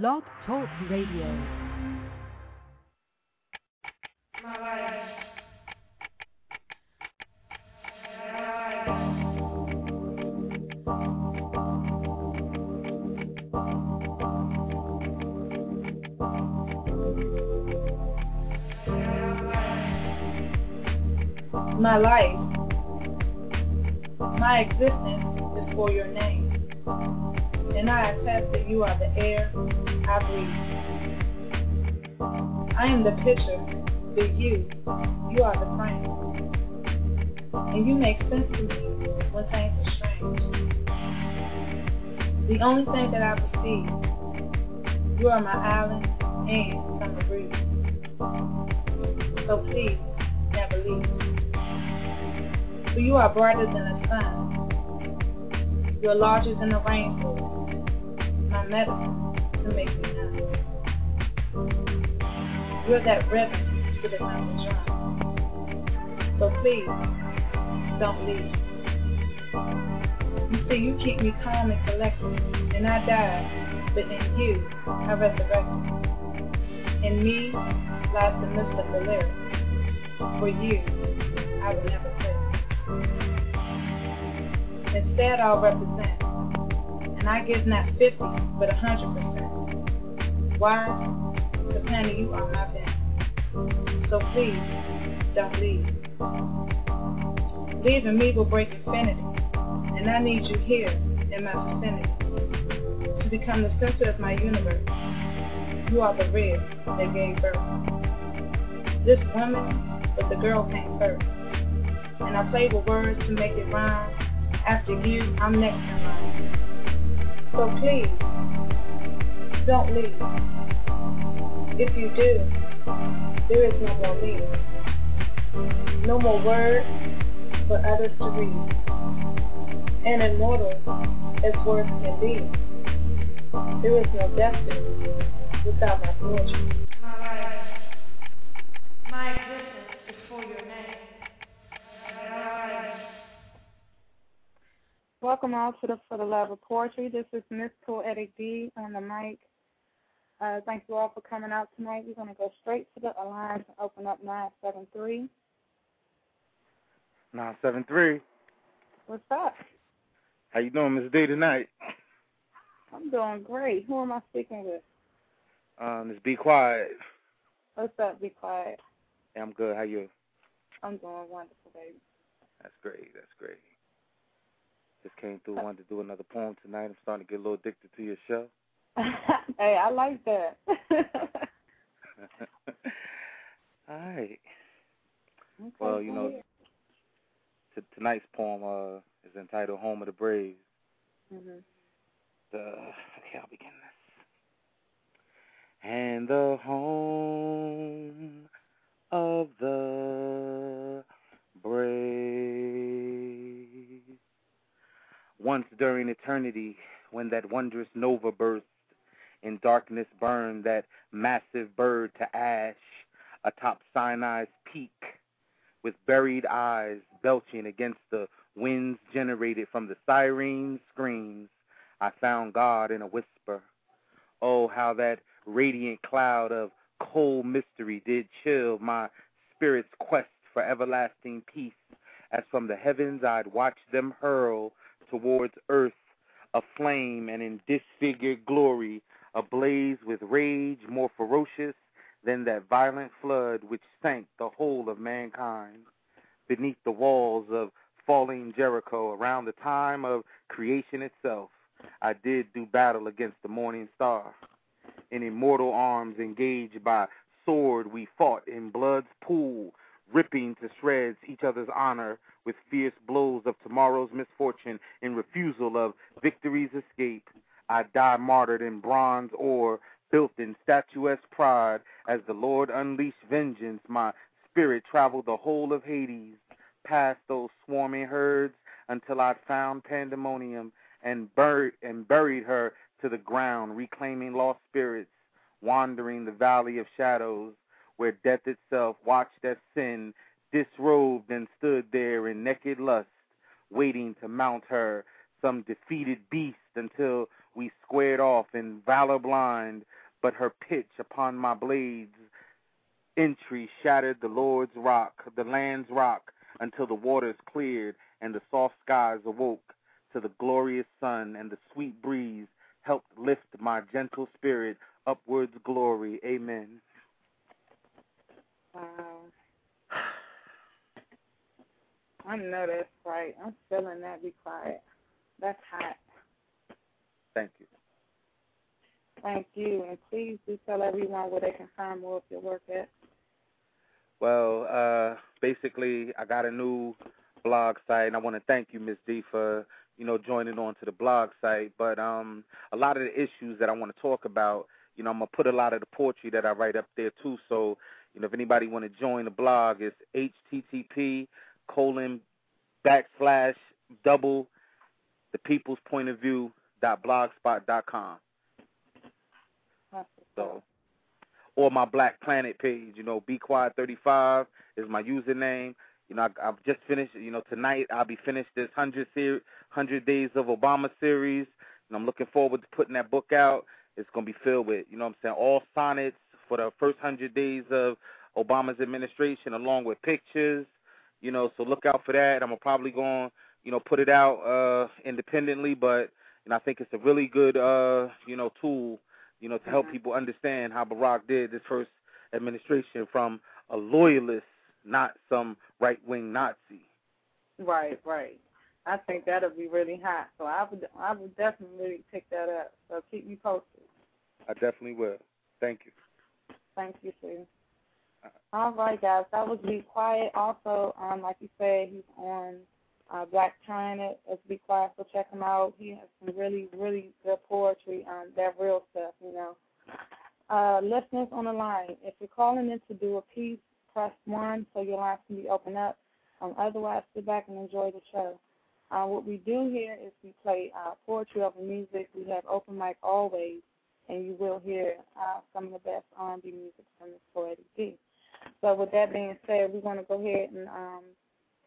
Blog Talk Radio. My life. My life, my existence is for your name, and I attest that you are the air I breathe. I am the picture, but you, you are the frame, and you make sense to me when things are strange. The only thing that I perceive, you are my island and summer breeze. So please, never leave. For you are brighter than the sun. You're larger than the rainbow. Medicine to make me. You're that rhythm to the number drum. So please, don't leave. You see, you keep me calm and collected, and I died, but in you, I resurrected. In me lies the mist of the lyrics. For you, I will never quit. Instead, I'll represent. I give not 50, but 100%. Why? The planet you are my best. So please, don't leave. Leaving me will break infinity. And I need you here in my vicinity. To become the center of my universe. You are the rib that gave birth. This woman, but the girl came first. And I play with words to make it rhyme. After you, I'm next in line. So please, don't leave. If you do, there is no more me. No more words for others to read. And immortal as words can be. There is no destiny without my poetry. Welcome all to the For the Love of Poetry. This is Miss Poetic D on the mic. Uh, thank you all for coming out tonight. We're going to go straight to the line and open up 973. 973. What's up? How you doing, Miss D, tonight? I'm doing great. Who am I speaking with? Um, just be quiet. What's up? Be quiet. Yeah, I'm good. How you? I'm doing wonderful, baby. That's great. That's great. Just came through, wanted to do another poem tonight. I'm starting to get a little addicted to your show. hey, I like that. All right. Okay, Well, you know, t- tonight's poem uh, is entitled "Home of the Braves." Mhm. The okay, I'll begin this. And the home of the brave. Once during eternity, when that wondrous nova burst, in darkness burned that massive bird to ash atop Sinai's peak, with buried eyes belching against the winds generated from the siren screams, I found God in a whisper. Oh, how that radiant cloud of cold mystery did chill my spirit's quest for everlasting peace, as from the heavens I'd watch them hurl towards earth aflame and in disfigured glory, ablaze with rage more ferocious than that violent flood which sank the whole of mankind beneath the walls of falling Jericho around the time of creation itself. I did do battle against the morning star. In immortal arms engaged by sword, we fought in blood's pool, ripping to shreds each other's honor with fierce blows of tomorrow's misfortune in refusal of victory's escape. I die martyred in bronze ore, built in statuesque pride, as the Lord unleashed vengeance. My spirit traveled the whole of Hades, past those swarming herds, until I found pandemonium and buried and buried her to the ground, reclaiming lost spirits, wandering the valley of shadows, where death itself watched as sin disrobed and stood there in naked lust, waiting to mount her some defeated beast until we squared off in valor blind, but her pitch upon my blades entry shattered the Lord's rock, the land's rock, until the waters cleared and the soft skies awoke to the glorious sun and the sweet breeze helped lift my gentle spirit upwards glory. Amen. Wow. I know that's right. I'm feeling that. Be quiet. That's hot. Thank you. Thank you. And please do tell everyone where they can find more of your work at. Well, uh, basically, I got a new blog site, and I want to thank you, Miss D, for you know joining on to the blog site. But um, a lot of the issues that I want to talk about, you know, I'm gonna put a lot of the poetry that I write up there too. So, you know, if anybody want to join the blog, it's http colon backslash double the people's point of view dot blogspot dot com. So, or my Black Planet page, you know, Be Quiet 35 is my username. You know, I, I've just finished. You know, tonight I'll be finished this hundred series, hundred days of Obama series, and I'm looking forward to putting that book out. It's gonna be filled with, you know, what I'm saying all sonnets for the first hundred days of Obama's administration, along with pictures. You know, so look out for that. I'm probably going, you know, put it out uh independently, but know, I think it's a really good, uh, you know, tool you know, to help Mhm. people understand how Barack did this first administration from a loyalist, not some right wing Nazi. Right, right. I think that'll be really hot. So I would, I would definitely pick that up. So keep me posted. I definitely will. Thank you. Thank you, Sue. All right, guys. That was Be Quiet. Also, um, like you said, he's on uh, Black China as Be Quiet, so check him out. He has some really, really good poetry, um, that real stuff, you know. Uh, listeners on the line, if you're calling in to do a piece, press 1 so your lines can be opened up. Um, otherwise, sit back and enjoy the show. Uh, what we do here is we play uh, poetry over music. We have open mic always, and you will hear uh, some of the best R&B music from Miss Poetic D. So with that being said, we're going to go ahead and um,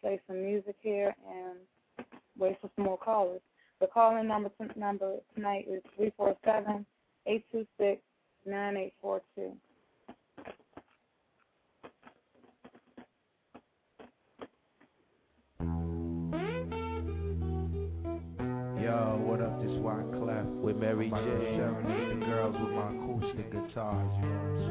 play some music here and wait for some more callers. The calling number number tonight is three four seven eight two six nine eight four two. Yo, what up? This Wyclef with Mary J. Serenade the girls with my acoustic guitars. You know what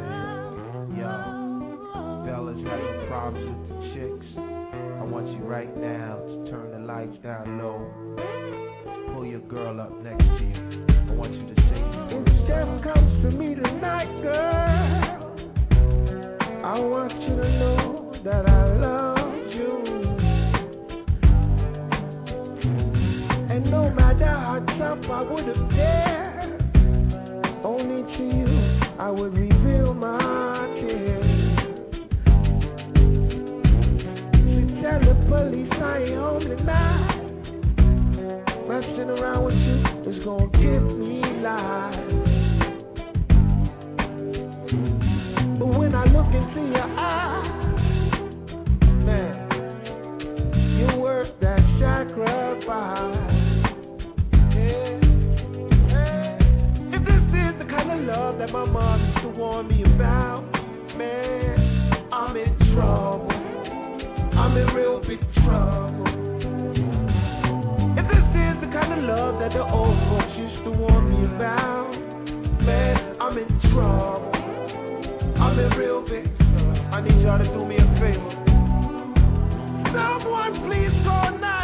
I'm saying? Yo, fellas having problems with the chicks. I want you right now to turn the lights down low. Pull your girl up next to you. I want you to say these words. Comes to me tonight, girl, I want you to know that I love how tough I would have dared, only to you I would reveal my tears. To tell the police I ain't home tonight. Messing around with you is gonna give me life. That my mom used to warn me about, man, I'm in trouble. I'm in real big trouble. If this is the kind of love that the old folks used to warn me about, man, I'm in trouble. I'm in real big trouble. I need y'all to do me a favor. Someone please call 911.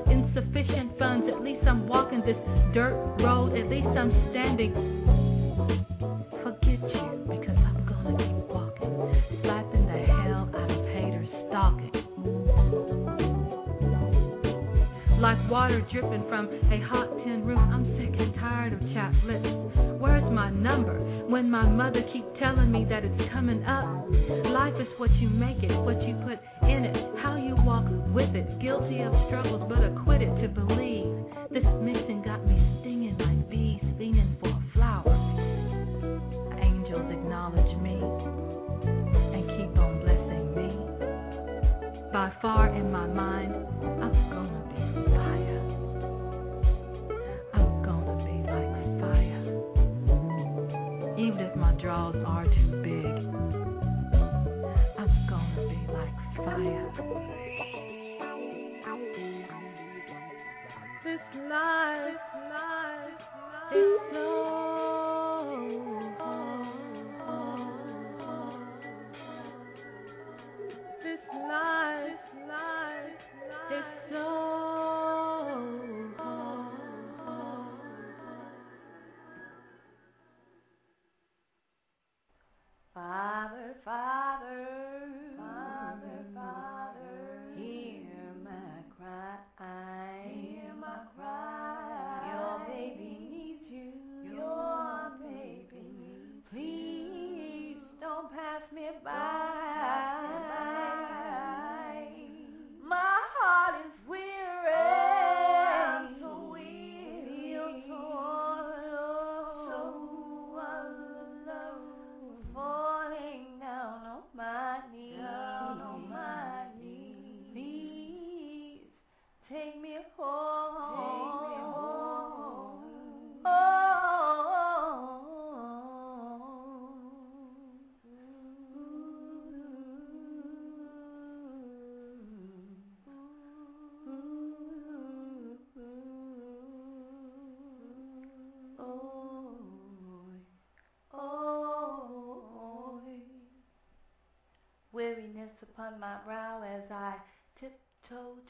tin roof, I'm sick and tired of chapped lips. Where's my number? When my mother keep telling me that it's coming up. this life, life, life. is so.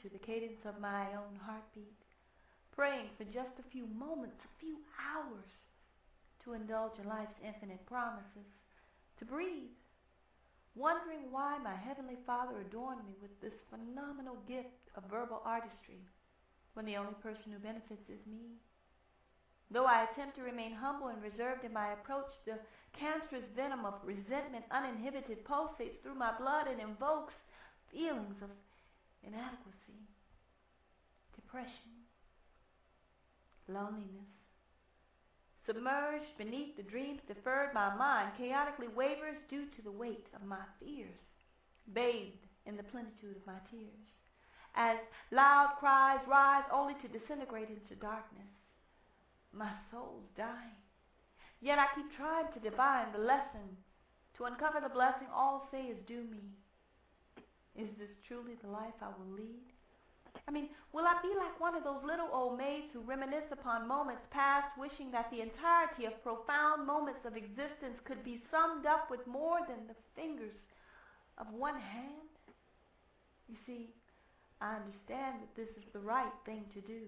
To the cadence of my own heartbeat, praying for just a few moments, a few hours, to indulge in life's infinite promises, to breathe, wondering why my Heavenly Father adorned me with this phenomenal gift of verbal artistry when the only person who benefits is me. Though I attempt to remain humble and reserved in my approach, the cancerous venom of resentment uninhibited pulsates through my blood and invokes feelings of inadequacy, depression, loneliness. Submerged beneath the dreams deferred, my mind chaotically wavers due to the weight of my fears, bathed in the plenitude of my tears, as loud cries rise only to disintegrate into darkness. My soul's dying. Yet I keep trying to divine the lesson, to uncover the blessing all say is due me. Is this truly the life I will lead? I mean, will I be like one of those little old maids who reminisce upon moments past, wishing that the entirety of profound moments of existence could be summed up with more than the fingers of one hand? You see, I understand that this is the right thing to do,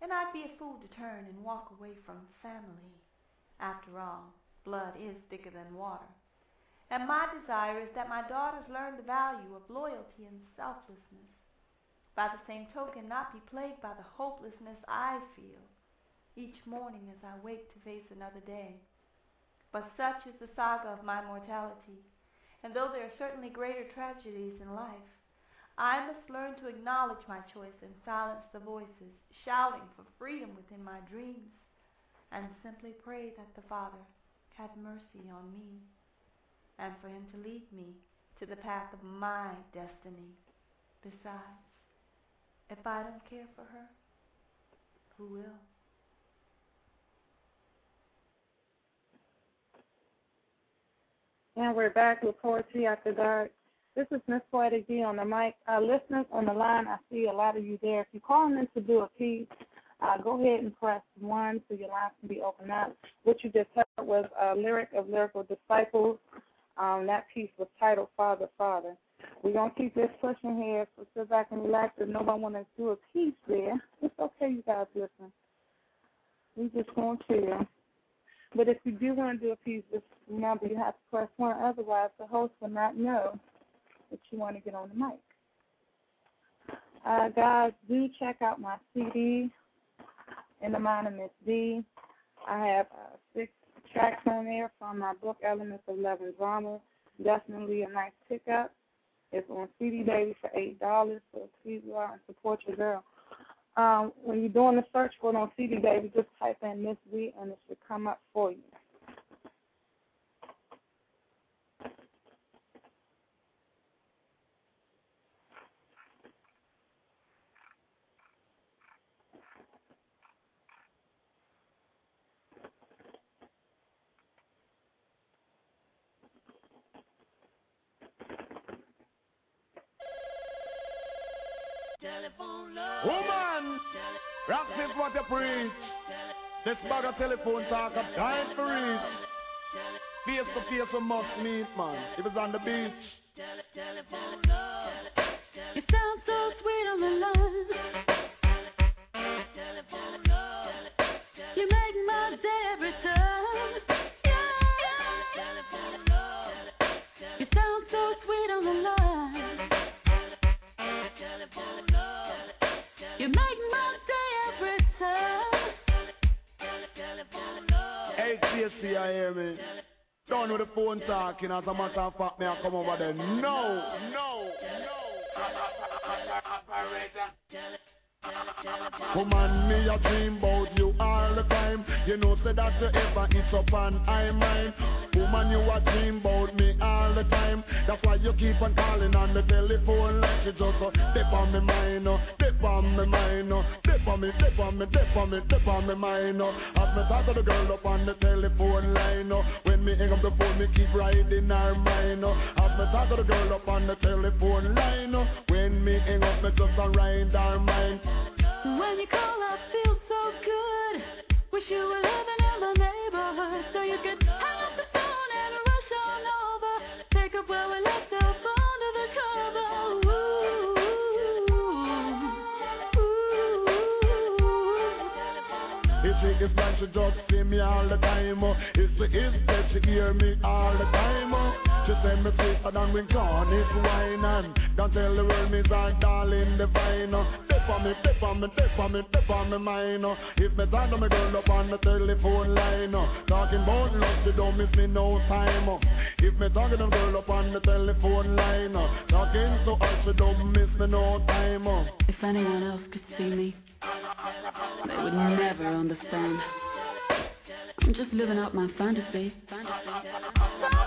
and I'd be a fool to turn and walk away from family. After all, blood is thicker than water. And my desire is that my daughters learn the value of loyalty and selflessness. By the same token, not be plagued by the hopelessness I feel each morning as I wake to face another day. But such is the saga of my mortality, and though there are certainly greater tragedies in life, I must learn to acknowledge my choice and silence the voices shouting for freedom within my dreams and simply pray that the Father have mercy on me and for him to lead me to the path of my destiny. Besides, if I don't care for her, who will? And we're back with Poetry After Dark. This is Miss Poetic D on the mic. Uh, listeners on the line, I see a lot of you there. If you're calling in to do a piece, uh, go ahead and press 1 so your line can be opened up. What you just heard was a lyric of Lyrical Disciples. Um, that piece was titled Father, Father. We're going to keep this pushing here, so sit back and relax. If nobody want to do a piece there, it's okay, you guys listen. We just going to chill. But if you do want to do a piece, just remember you have to press 1. Otherwise, the host will not know that you want to get on the mic. Uh, guys, do check out my CD in the mind of Miss D. I have uh, six tracks on there from my book Elements of Love and Drama. Definitely a nice pickup. It's on CD Baby for eight dollars, so please go out and support your girl. Um, when you're doing the search for it on CD Baby, just type in Miss D and it should come up for you. Woman, practice what you preach. This bag of telephone talk of dying for reach. Face to face we must meet, man. If it's on the beach. See I hear me. Done with the phone talking, as a matter of fact, me I come over there. No, no, no. Woman, me a dream about you all the time. You know, say that you ever eat up and I mind. Woman, you a dream about me all the time. That's why you keep on calling on the telephone like you just uh, dip on me mind, uh, dip on me mind, uh, dip on me, dip on me, dip on me, dip on me mind. Uh. As me talk to the girl up on the telephone line, uh, when me hang up the phone, me keep riding her mind. Uh. As me talk to the girl up on the telephone line, uh, when me hang up, me just a ride her mind. When you call, I feel so good. Wish you were living ooh. If she like just see me all the time, oh. If she is dead, she hear me all the time, oh. She send me sweeter than when Cornish wine and Don't tell the world me's our darling divine, oh. Me, me, me, me. If me talk to me girl up on the telephone line, oh. Talking about love, she don't miss me no time, oh. If me to girl up on the telephone line, oh. Talking so hard, don't miss me no time. If anyone else could see me, they would never understand. I'm just living out my fantasy. fantasy.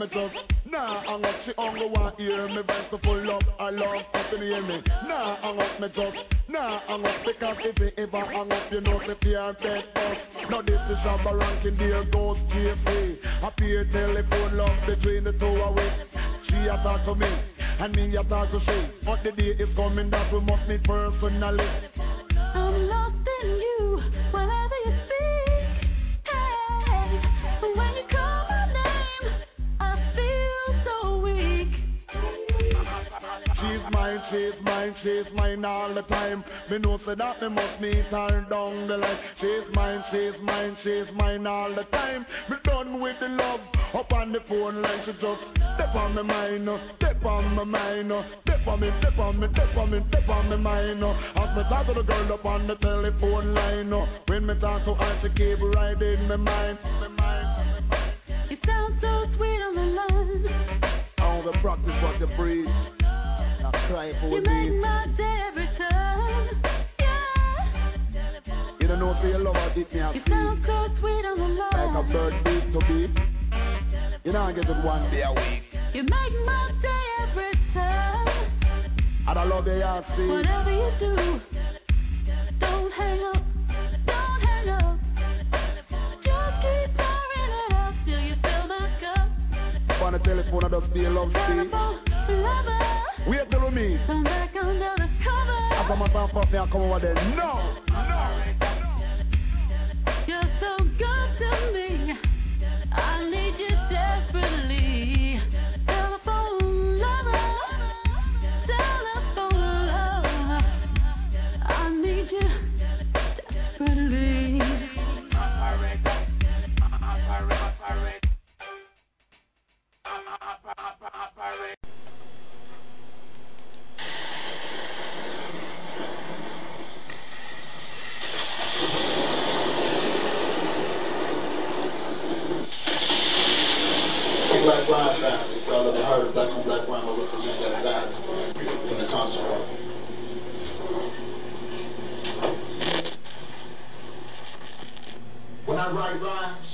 Me just. Nah, hang up. She only want hear me voice to full up. I love fucking hear me. Nah, hang up me just. Nah, hang up because if you ever hang up, you know the fear dead us. Now this is Shabba ranking, dear ghost JP. I peer telephone love between the two of us. She a talk to me, and me a talk to she. But the day is coming that we must meet personally. She's mine, she's mine, she's mine all the time. Me know say that me must meet her down the line. She's mine, she's mine, she's mine all the time. Me done with the love up on the phone line. She just step on my mind, oh, step on my mind, oh, step on me, step on me, step on me, step on my mind. Uh. oh. As me talk to the girl up on the telephone line, when me talk to her, she keep riding my mind, my mind, my mind. You sound so sweet on the line. I want to practice what you preach. I cry for You make my day every time. Yeah. You don't know if you love her, it me You sound so sweet on the like a bird beat to beat. You know I get it one day a week. You make my day every time. And I love you, you see. Whatever you do, don't hang up, don't hang up. Just keep pouring it out till you fill my cup. The telephone, I just feel love, see. Lover, Wait till we meet. come back under the As a cover. matter of fact, me I come over there. No, no. You're so good to me. I need you desperately. Telephone lover, telephone lover. I need you desperately Rhyme family. If y'all ever heard of Black on Black Rhyme, I represent that guy in the concert hall. When I write rhymes,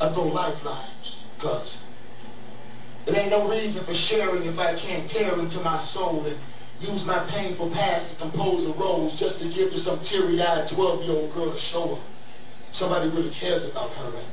I throw lifelines, cause it ain't no reason for sharing if I can't tear into my soul and use my painful past to compose a rose just to give to some teary-eyed 12-year-old girl to show her somebody really cares about her. And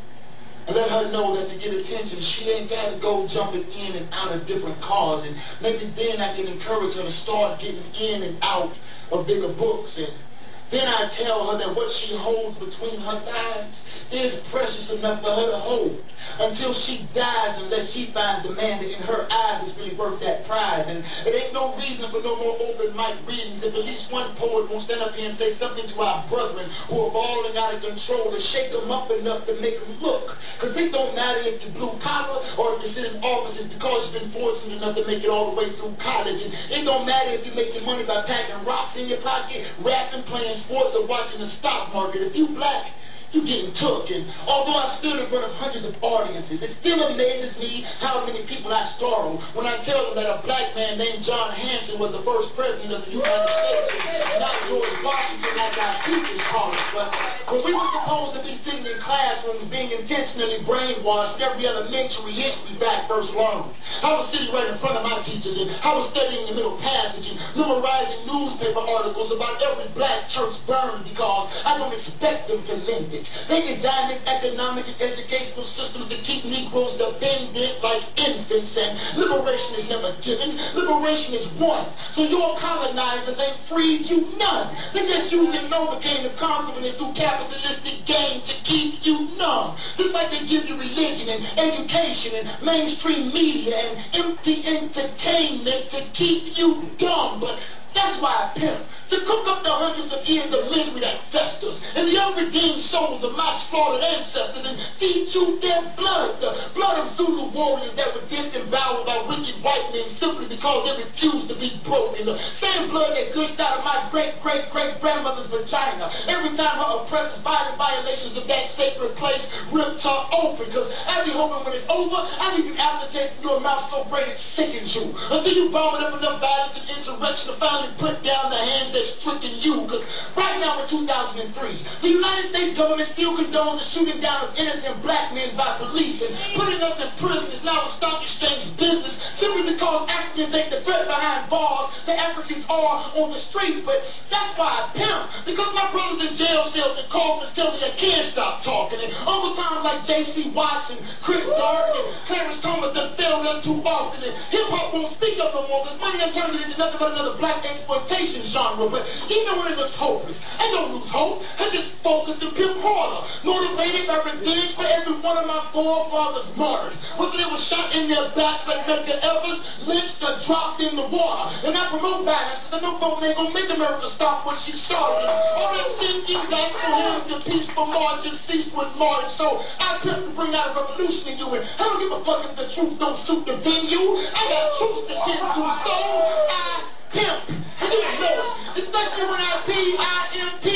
and let her know that to get attention, she ain't got to go jumping in and out of different cars. And maybe then I can encourage her to start getting in and out of bigger books and Then I tell her that what she holds between her thighs is precious enough for her to hold until she dies unless she finds the man that in her eyes is really worth that prize. And it ain't no reason for no more open mic readings if at least one poet won't stand up here and say something to our brethren who are falling out of control to shake them up enough to make them look. Because it don't matter if you're blue collar or if you're sitting in offices because you've been fortunate enough to make it all the way through college. And it don't matter if you're making money by packing rocks in your pocket, rapping, playing sports or watching the stock market. If you black, you getting took. And although I stood in front of hundreds of audiences, it still amazes me how many people I startle when I tell them that a black man named John Hanson was the first president of the United States, not George Washington like our teachers call it. But when we were supposed to be sitting in classrooms being intentionally brainwashed every elementary history back first learned. I was sitting right in front of my teachers and I was studying the middle passage and memorizing newspaper articles about every black church burned because I don't expect them to lend it. They designed this economic and educational systems to keep Negroes dependent like infants, and liberation is never given. Liberation is won. So your colonizers ain't freed you none. They just using Novocaine to compliment through capitalistic gains to keep you numb. Just like they give you religion and education and mainstream media and empty entertainment to keep you dumb. But that's why I pimp. To cook up the hundreds of years of misery that festers and the unredeemed souls of my slaughtered ancestors and feed you their blood. The blood of Zulu warriors that were devoured by wicked white men simply because they refused to be broken. The same blood that gushed out of my great great great grandmother's vagina every time her oppressors violent violations of that sacred place ripped her open. Because I be hoping when it's over, I leave you aftertaste in your mouth so great it sickens you. Until you vomit up enough violence and insurrection to finally put down the hands that's stricken you. Because right now in 2003, the United States government still condones the shooting down of innocent black men by police and putting us in prison is now a stock exchange business simply because Africans ain't the threat behind bars The Africans are on the streets. But that's why I pimp. Because my brothers in jail cells and coffins tell me I can't stop talking. And overtime like J.C. Watson, Chris Dark, and Clarence Thomas that fail them too often. And hip hop won't speak up no more because money has turned it into nothing but another black exploitation genre. But even when it looks hopeless, I don't lose hope. I just focus and pimp harder. Motivated by revenge for every one of my forefathers martyred. Whether they were shot in their backs like Medgar Evers, lynched or dropped in the water. And I promote violence because I know folks ain't gonna make America stop what she started. All that thinking back for him, the peaceful march and cease with march. So I attempt to bring out a revolution in you. And I don't give a fuck if the truth don't suit the venue. I got truth to get to. So I pimp. You know. Especially when I P-I-M-P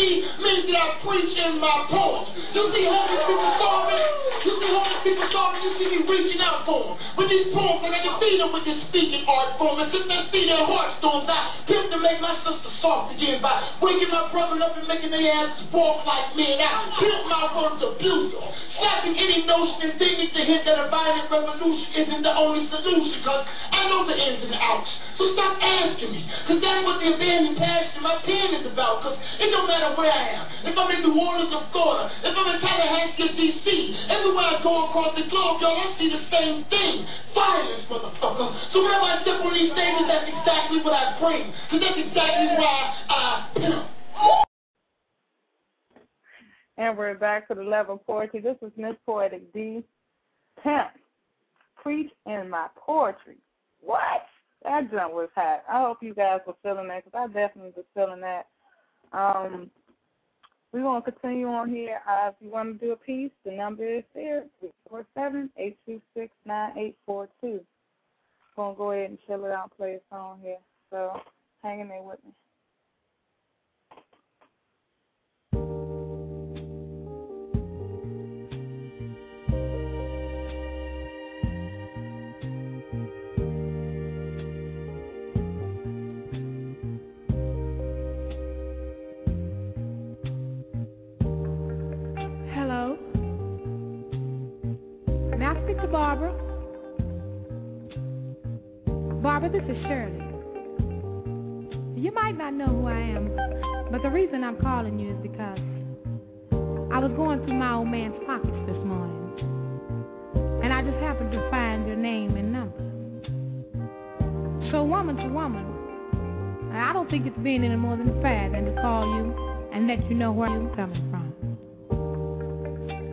means that I preach in my poems. You see homeless people starving? You see homeless people starving? You see me reaching out for them. With these poems, and I can feed them with this speaking art form. And since they see their heart storms, I pimp to make my sister soft again by waking my brother up and making their asses walk like me. And I pimp my words them. Slapping any notion and thinking to hint that a violent revolution isn't the only solution. Cause I know the ins and outs. So stop asking me. Because that's what the abandoned passion my pen is about. Because it don't matter where I am. If I'm in New Orleans or Florida, if I'm in Tallahassee D.C., everywhere I go across the globe, y'all, I see the same thing. Violence, motherfucker. So whenever I step on these stages, that's exactly what I bring. Because that's exactly why I pimp. And we're back to the level of poetry. This is Miss Poetic D. Pimp. Preach in my poetry. What? That jump was hot. I hope you guys were feeling that because I definitely was feeling that. Um, we're going to continue on here. Uh, if you want to do a piece, the number is there, 347-826-9842. Going to go ahead and chill it out play a song here. So hang in there with me. Speak to Barbara? Barbara, this is Shirley. You might not know who I am, but the reason I'm calling you is because I was going through my old man's pockets this morning, and I just happened to find your name and number. So, woman to woman, I don't think it's being any more than fair than to call you and let you know where I'm coming from.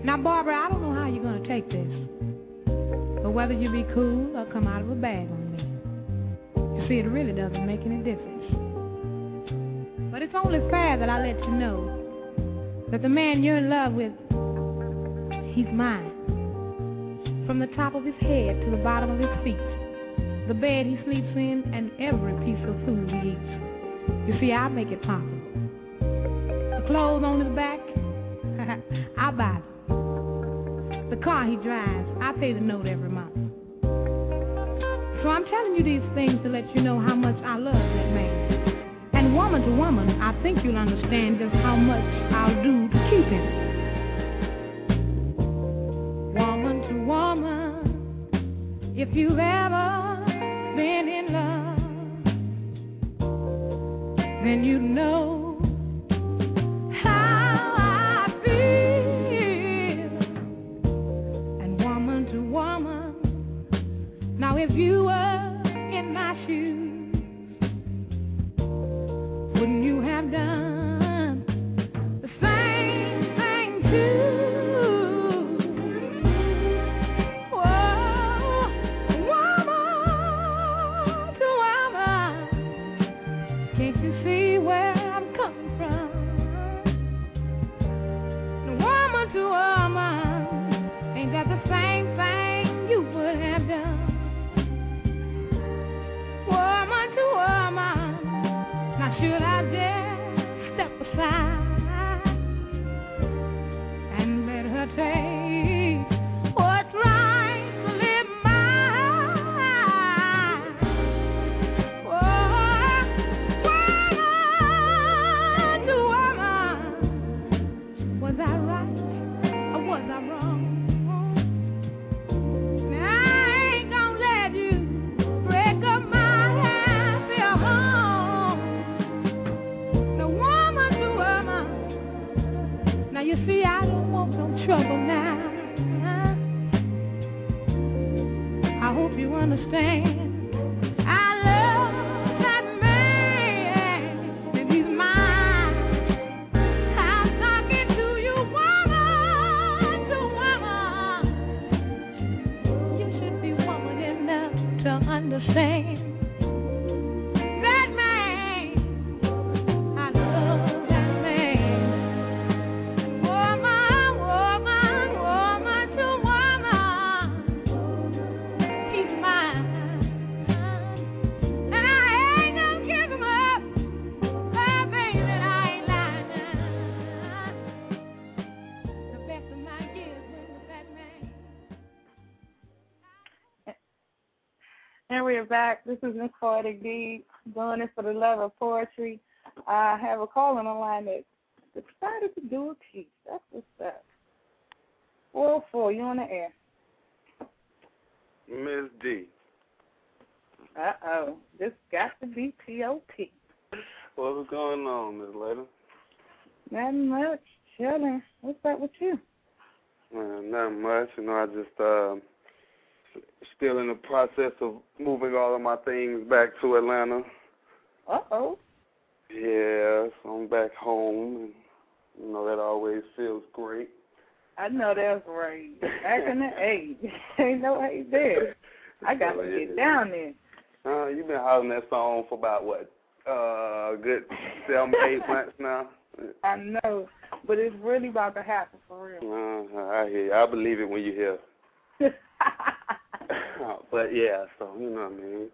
Now, Barbara, I don't know how you're going to take this, whether you be cool or come out of a bag on me, you see, it really doesn't make any difference. But it's only fair that I let you know that the man you're in love with, he's mine. From the top of his head to the bottom of his feet, the bed he sleeps in, and every piece of food he eats. You see, I make it possible. The clothes on his back, I buy them. The car he drives, I pay the note every month. So I'm telling you these things to let you know how much I love that man. And woman to woman, I think you'll understand just how much I'll do to keep him. Woman to woman, if you've ever been in love, then you know if you back. This is Miss Poetic D doing it for the love of poetry. I have a call on the line that decided to do a piece. That's what's up. 404, you on the air. Miss D. Uh oh. This got to be P.O.P. What's going on, Miss Lady? Not much. Chilling. What's up with you? Uh, not much. You know, I just uh, still in the process of moving all of my things back to Atlanta. Uh oh. Yeah, so I'm back home, and you know that always feels great. I know that's right. Back in the eight. Ain't no eight there. I got to get down there. Uh, you've been hollering that song for about what? Uh, good seven, eight months now. I know. But it's really about to happen for real. Uh, I hear. You. I believe it when you hear. But yeah, so you know what I mean.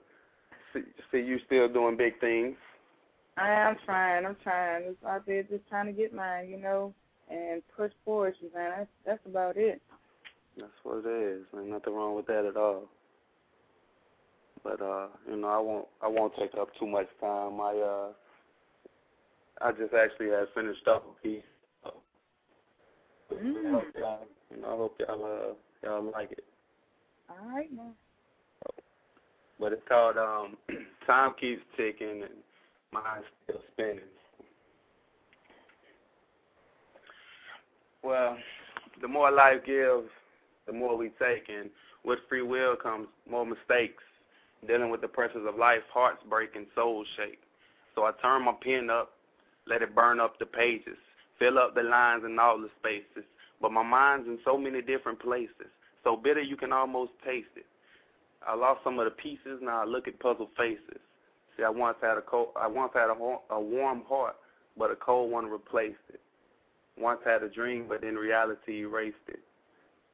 See, see, you still doing big things. I am trying. I'm trying. It's out there just trying to get mine, you know, and push poetry, man. That's that's about it. That's what it is. Ain't nothing wrong with that at all. But uh, you know, I won't I won't take up too much time. I uh I just actually had finished up a piece. Mm. I hope y'all, you know, I hope y'all uh y'all like it. All right, now. But it's called um Time Keeps Ticking and Mine's Still Spinning. Well, the more life gives, the more we take, and with free will comes more mistakes. Dealing with the pressures of life, hearts break and souls shake. So I turn my pen up let it burn up the pages, fill up the lines and all the spaces. But my mind's in so many different places, so bitter you can almost taste it. I lost some of the pieces, now I look at puzzle faces. See, I once had a cold, I once had a, a warm heart, but a cold one replaced it. Once had a dream, but in reality erased it.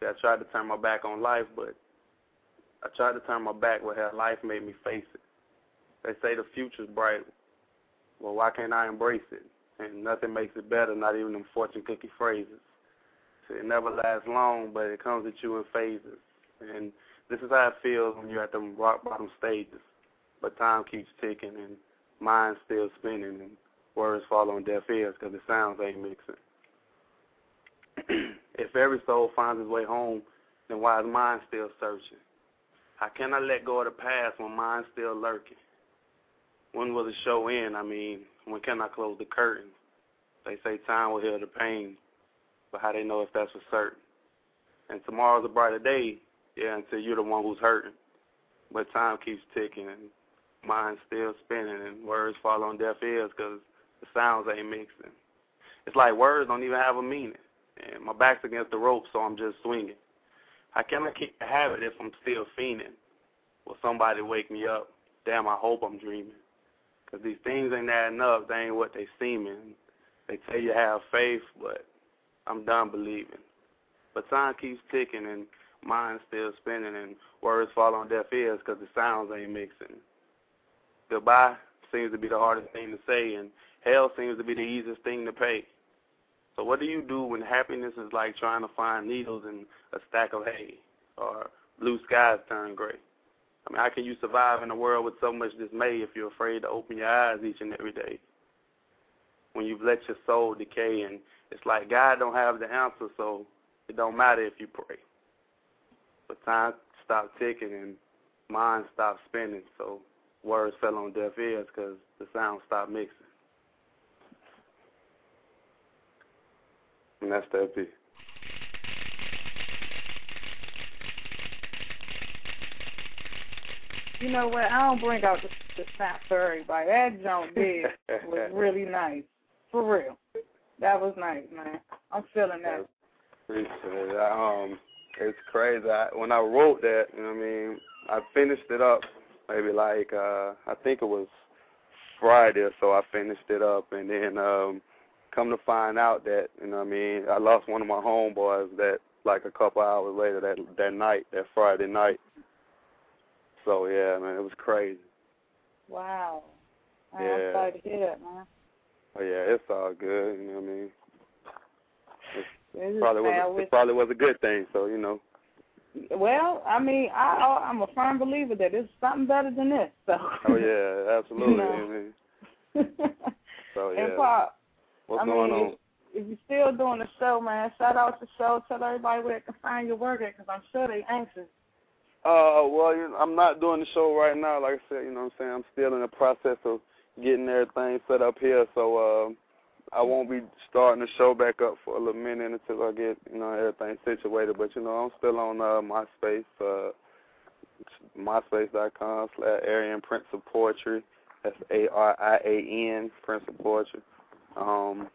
See, I tried to turn my back on life, but I tried to turn my back, but how life made me face it. They say the future's bright. Well, why can't I embrace it? And nothing makes it better, not even them fortune cookie phrases. See, it never lasts long, but it comes at you in phases. And this is how it feels when you're at them rock bottom stages. But time keeps ticking and mind's still spinning and words fall on deaf ears because the sounds ain't mixing. if every soul finds its way home, then why is mine still searching? How can I let go of the past when mine's still lurking? When will the show end? I mean, when can I close the curtain? They say time will heal the pain, but how they know if that's for certain? And tomorrow's a brighter day, yeah, until you're the one who's hurting. But time keeps ticking and mind's still spinning and words fall on deaf ears because the sounds ain't mixing. It's like words don't even have a meaning. And my back's against the rope, so I'm just swinging. How can I keep the habit if I'm still fiending? Will somebody wake me up? Damn, I hope I'm dreaming. Because these things ain't adding up. They ain't what they seeming. They tell you have faith, but I'm done believing. But time keeps ticking and mind's still spinning and words fall on deaf ears because the sounds ain't mixing. Goodbye seems to be the hardest thing to say, and hell seems to be the easiest thing to pay. So what do you do when happiness is like trying to find needles in a stack of hay, or blue skies turn gray? I mean, how can you survive in a world with so much dismay if you're afraid to open your eyes each and every day? When you've let your soul decay, and it's like God don't have the answer, so it don't matter if you pray. But time stopped ticking and mind stopped spinning, so words fell on deaf ears because the sound stopped mixing. And that's the EP. You know what? I don't bring out the, the snap for everybody. That jump did was really nice. For real. That was nice, man. I'm feeling that. Appreciate it. Um, it's crazy. I, when I wrote that, you know what I mean, I finished it up maybe like uh I think it was Friday or so I finished it up and then um come to find out that, you know what I mean, I lost one of my homeboys that like a couple hours later that that night, that Friday night. So yeah, man, it was crazy. Wow. Man, Yeah. I'm sorry to hear that, man. Oh yeah, it's all good, you know what I mean. Probably was a, it probably was a good thing, so you know. Well, I mean, I I'm a firm believer that it's something better than this. So. Oh yeah, absolutely. know. So yeah. And Pop, What's I mean, going on? If, if you're still doing the show, man, shout out to the show. Tell everybody where they can find your work at, because I'm sure they're anxious. Uh, well, you know, I'm not doing the show right now. Like I said, you know what I'm saying? I'm still in the process of getting everything set up here. So, uh, I won't be starting the show back up for a little minute until I get, you know, everything situated. But, you know, I'm still on, uh, MySpace, uh, myspace.com slash Arian Prince of Poetry. That's A-R-I-A-N, Prince of Poetry. Um,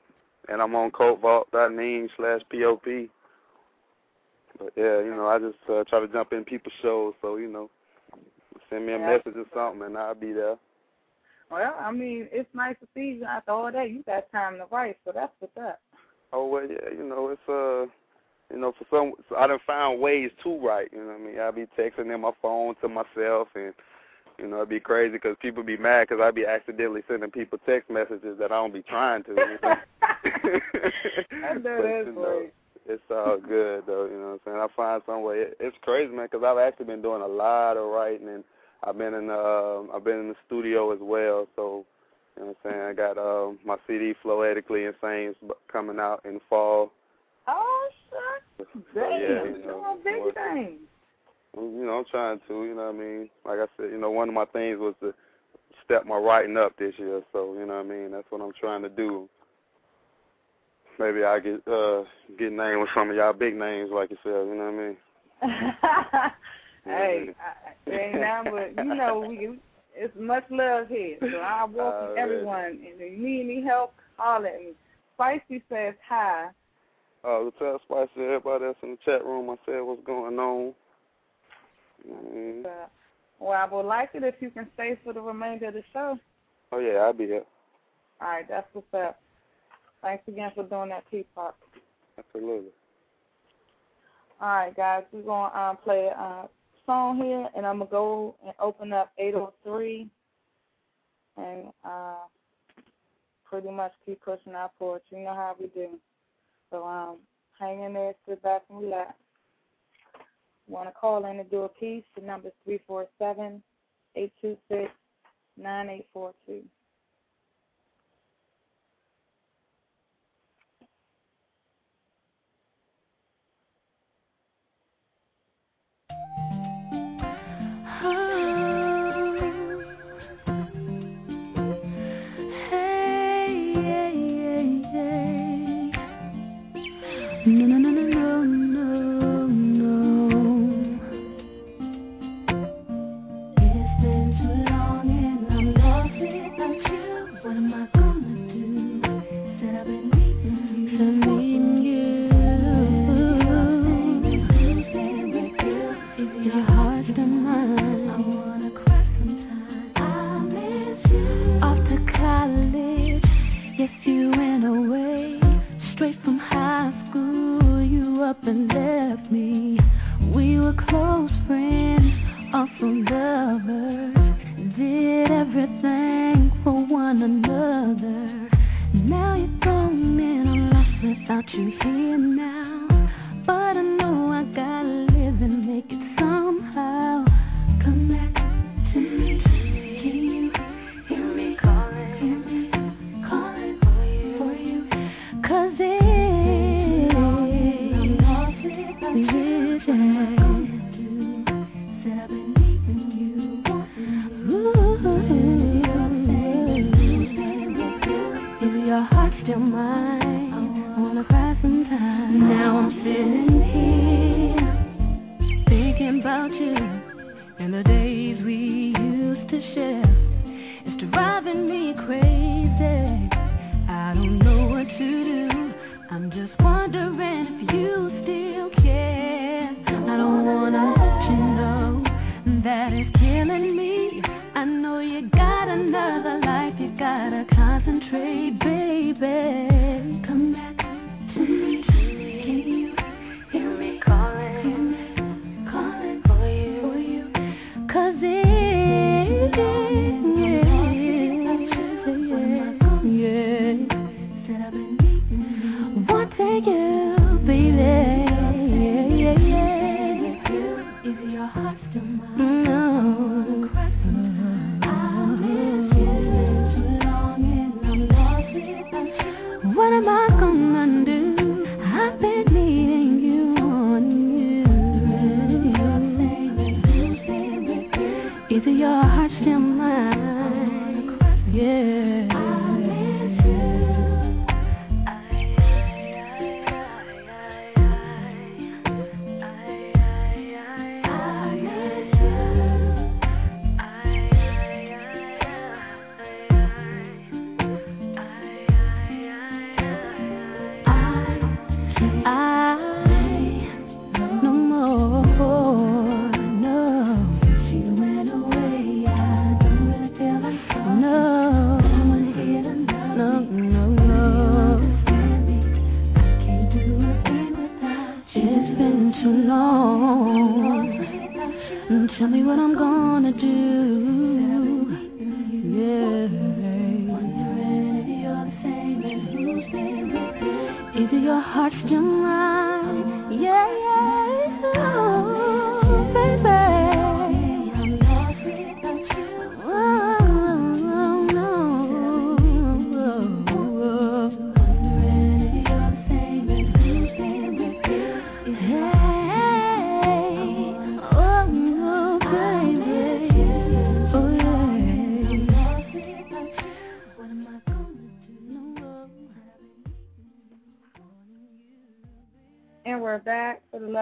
and I'm on codevault.me slash P-O-P. But yeah, you know, I just uh, try to jump in people's shows, so you know, send me a Yeah. message or something, and I'll be there. Well, I mean, it's nice to see you after all that. You got time to write, so that's what's up. Oh well, yeah, you know, it's uh, you know, for some, so I done found ways to write. You know what I mean? I be texting in my phone to myself, and you know, it'd be crazy because people be mad because I be accidentally sending people text messages that I don't be trying to. You know? I know that's know. It's all good though, you know what I'm saying. I find some way. It, it's crazy, man, because I've actually been doing a lot of writing, and I've been in uh, I've been in the studio as well. So, you know what I'm saying. I got um, my CD Floetically Insane coming out in fall. Oh. So, Damn, yeah, you know, doing more- big things. you know, I'm trying to, you know what I mean? Like I said, you know, one of my things was to step my writing up this year, so you know what I mean? That's what I'm trying to do. Maybe I get uh get named with some of y'all big names like yourself, you know what I mean? hey, I, ain't now, but you know, we it's much love here. So I welcome Alright. everyone. And if you need any help, holler at me. Spicy says hi. Uh, tell Spicy everybody else in the chat room I said what's going on. Mm. Uh, well, I would like it if you can stay for the remainder of the show. Oh yeah, I'll be here. All right, that's what's up. Thanks again for doing that, P-Pop. Absolutely. All right, guys, we're going to um, play a uh, song here, and I'm to go and open up 803 and uh, pretty much keep pushing our porch. You know how we do. So um, hang in there, sit back and relax. Want to call in and do a piece? The number is 347 826 9842. No, you here now.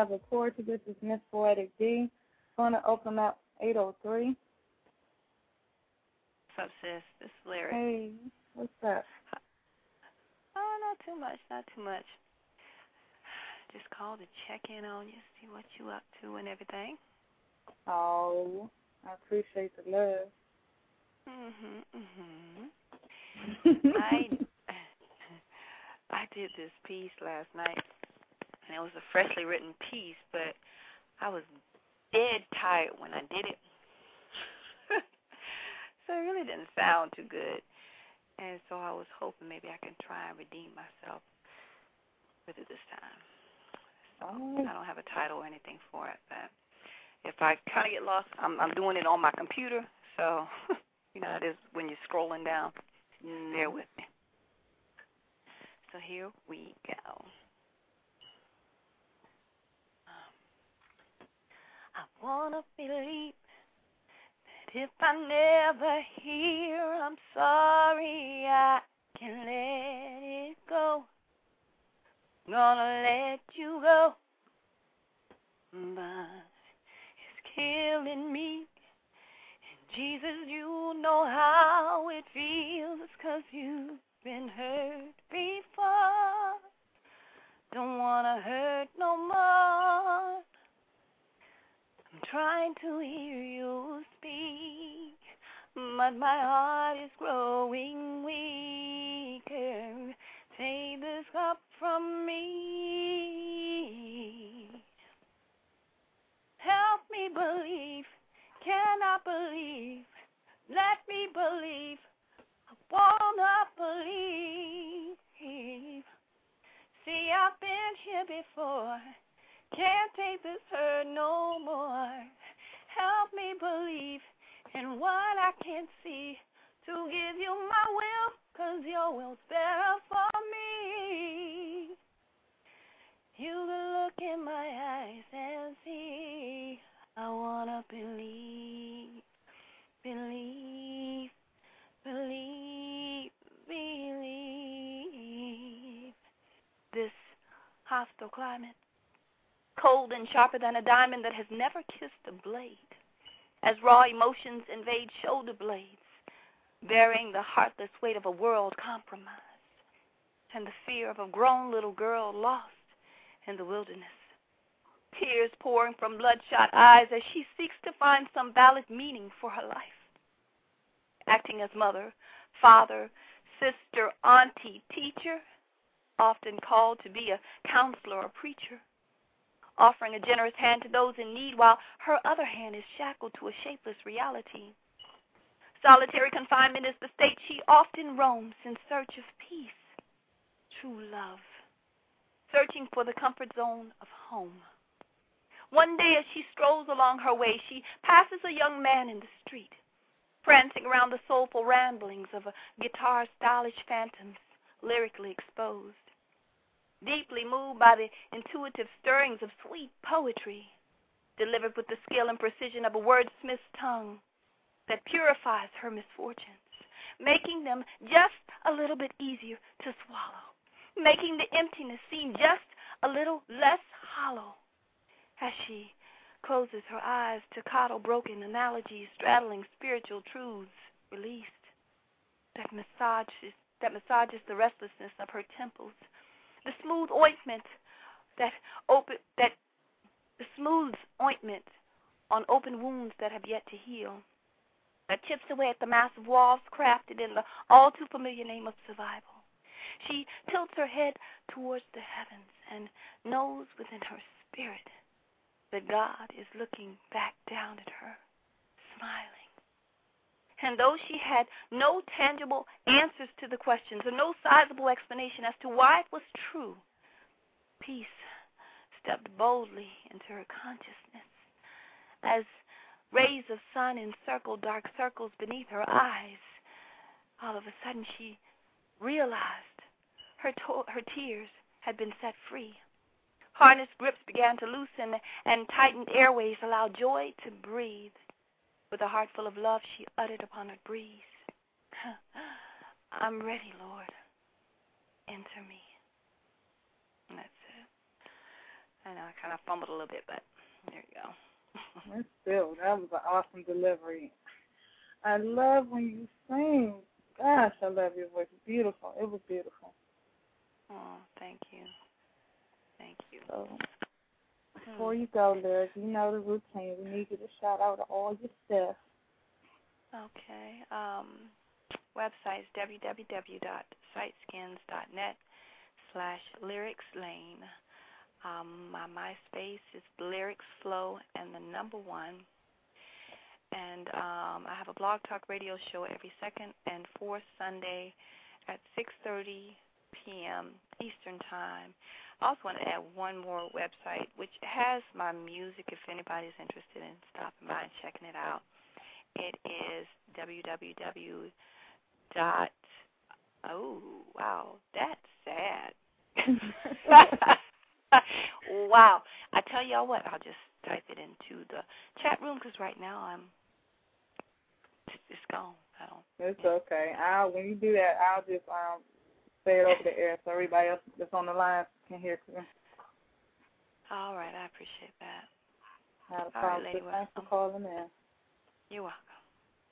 The love. This is Miss Poetic D. Going to open up 803. What's up, sis? This is Larry. Hey, what's up? Oh, not too much, not too much. Just called to check in on you, see what you up to and everything. Oh, I appreciate the love. Mhm, mhm. I I did this piece last night, and it was a freshly written piece, but I was dead tired when I did it, so it really didn't sound too good. And so I was hoping maybe I can try and redeem myself with it this time. So I don't have a title or anything for it, but if I kind of get lost, I'm I'm doing it on my computer, so you know it is when you're scrolling down. Bear with me. So here we go. Um, I wanna believe that if I never hear, I'm sorry, I can let it go. Gonna let you go, but it's killing me. And Jesus, you know how it feels, cause you've been hurt before. Don't wanna hurt no more. I'm trying to hear you speak, but my heart is growing weaker. Take this cup from me. Help me believe. Can I believe? Let me believe. I wanna believe. See, I've been here before. Can't take this hurt no more. Help me believe in what I can't see. To give you my will, cause your will's better for me. You can look in my eyes and see. I wanna believe, believe, believe, believe. This hostile climate, cold and sharper than a diamond that has never kissed a blade, as raw emotions invade shoulder blades, bearing the heartless weight of a world compromised, and the fear of a grown little girl lost in the wilderness. Tears pouring from bloodshot eyes as she seeks to find some valid meaning for her life. Acting as mother, father, sister, auntie, teacher, often called to be a counselor or preacher, offering a generous hand to those in need while her other hand is shackled to a shapeless reality. Solitary confinement is the state she often roams in search of peace, true love, searching for the comfort zone of home. One day, as she strolls along her way, she passes a young man in the street, prancing around the soulful ramblings of a guitar stylish phantoms, lyrically exposed. Deeply moved by the intuitive stirrings of sweet poetry, delivered with the skill and precision of a wordsmith's tongue that purifies her misfortunes, making them just a little bit easier to swallow, making the emptiness seem just a little less hollow. As she closes her eyes to coddle broken analogies, straddling spiritual truths released that massages that massages the restlessness of her temples, the smooth ointment that open that the smooth ointment on open wounds that have yet to heal, that chips away at the massive walls crafted in the all too familiar name of survival. She tilts her head towards the heavens and knows within her spirit that God is looking back down at her, smiling. And though she had no tangible answers to the questions no sizable explanation as to why it was true, peace stepped boldly into her consciousness as rays of sun encircled dark circles beneath her eyes. All of a sudden, she realized her, to- her tears had been set free. Harness grips began to loosen, and tightened airways allowed joy to breathe. With a heart full of love, she uttered upon her breeze, I'm ready, Lord. Enter me. And that's it. I know I kind of fumbled a little bit, but there you go. That's still, that was an awesome delivery. I love when you sing. Gosh, I love your voice. Beautiful. It was beautiful. Oh, thank you. Thank you. So, before you go, Lyric, you know the routine. We need you to shout out to all your stuff. Okay. Um, website is www.sightskins.net slash lyrics lane. Um, my MySpace is lyrics flow and the number one. And um, I have a blog talk radio show every second and fourth Sunday at 6:30 p.m. Eastern Time. I also want to add one more website which has my music if anybody's interested in stopping by and checking it out. It is www. dot Oh, wow, that's sad. wow. I tell y'all what, I'll just type it into the chat room because right now I'm it's gone. I don't. It's okay. I'll when you do that, I'll just um say it over the air so everybody else that's on the line can hear clear. All right, I appreciate that. Not a All problem. right, lady, Thanks for calling in. You're welcome.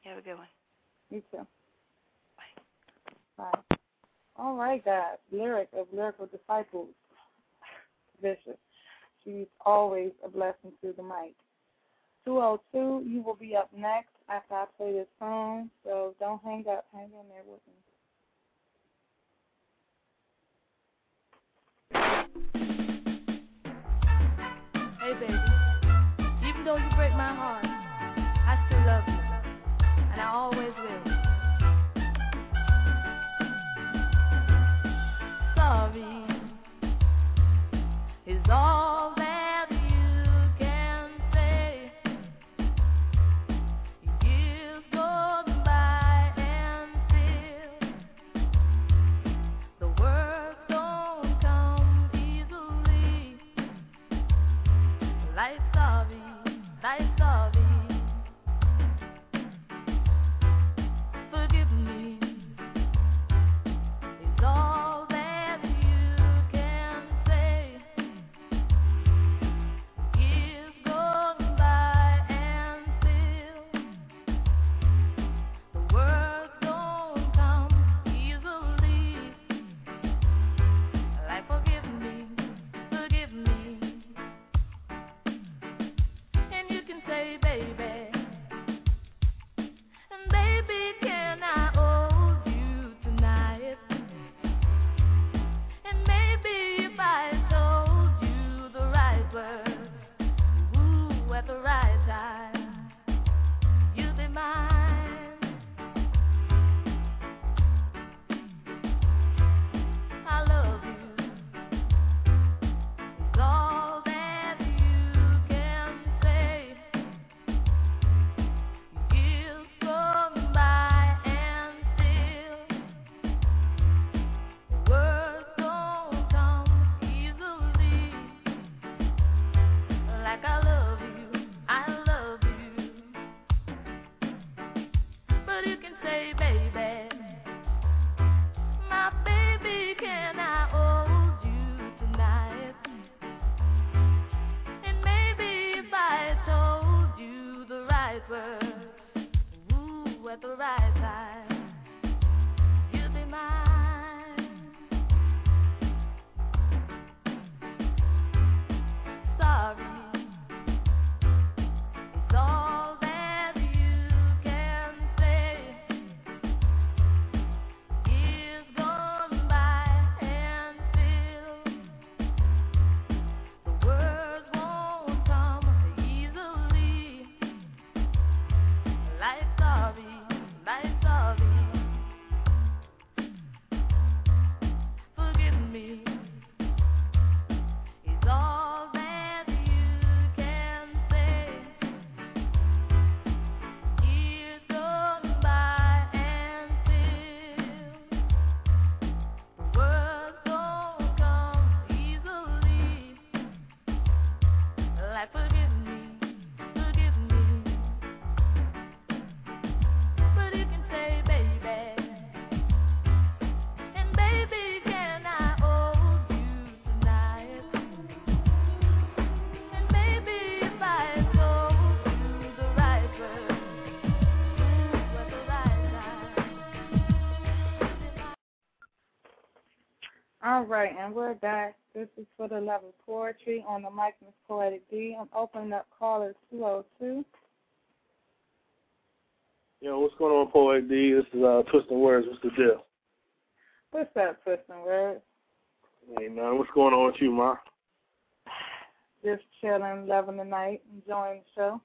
You have a good one. You too. Bye. Bye. All right, guys. Lyric of Lyrical Disciples. Bishop. She's always a blessing to the mic. 202, you will be up next after I play this song, so don't hang up. Hang in there with me. Hey, baby. Even though you break my heart, I still love you. And I always will. Sorry is all All right, and we're back. This is for the love of poetry on the mic, Miss Poetic D. I'm opening up callers 202. Yo, what's going on, Poetic D? This is uh, Twisting Words. What's the deal? What's up, Twisting Words? Hey, man, what's going on with you, Ma? Just chilling, loving the night, enjoying the show.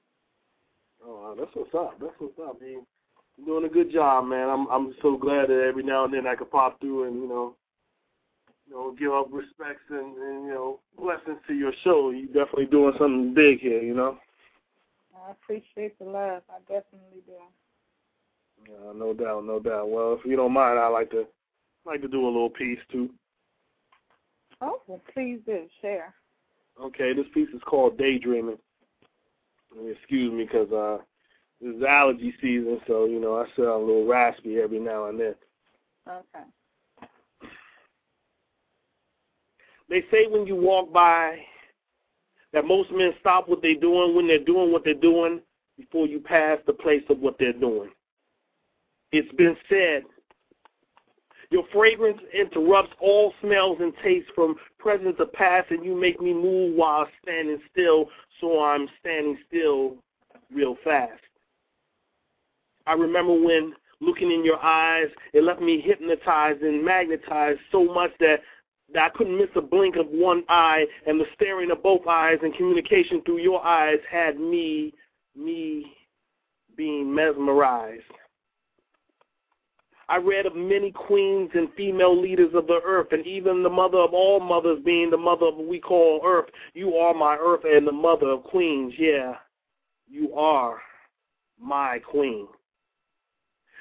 Oh, that's what's up. That's what's up, man. You're doing a good job, man. I'm I'm so glad that every now and then I could pop through and you know, you know, give up respects and, and you know blessings to your show. You're definitely doing something big here, you know. I appreciate the love. I definitely do. Yeah, no doubt, no doubt. Well, if you don't mind, I like to like to do a little piece too. Oh, well, please do share. Okay, this piece is called Daydreaming. Excuse me, because uh, this is allergy season, so you know I sound a little raspy every now and then. Okay. They say when you walk by that most men stop what they're doing when they're doing what they're doing before you pass the place of what they're doing. It's been said your fragrance interrupts all smells and tastes from present to past, and you make me move while standing still, so I'm standing still real fast. I remember when looking in your eyes, it left me hypnotized and magnetized so much that, I couldn't miss a blink of one eye, and the staring of both eyes and communication through your eyes had me, me being mesmerized. I read of many queens and female leaders of the earth, and even the mother of all mothers being the mother of what we call earth. You are my earth and the mother of queens. Yeah, you are my queen.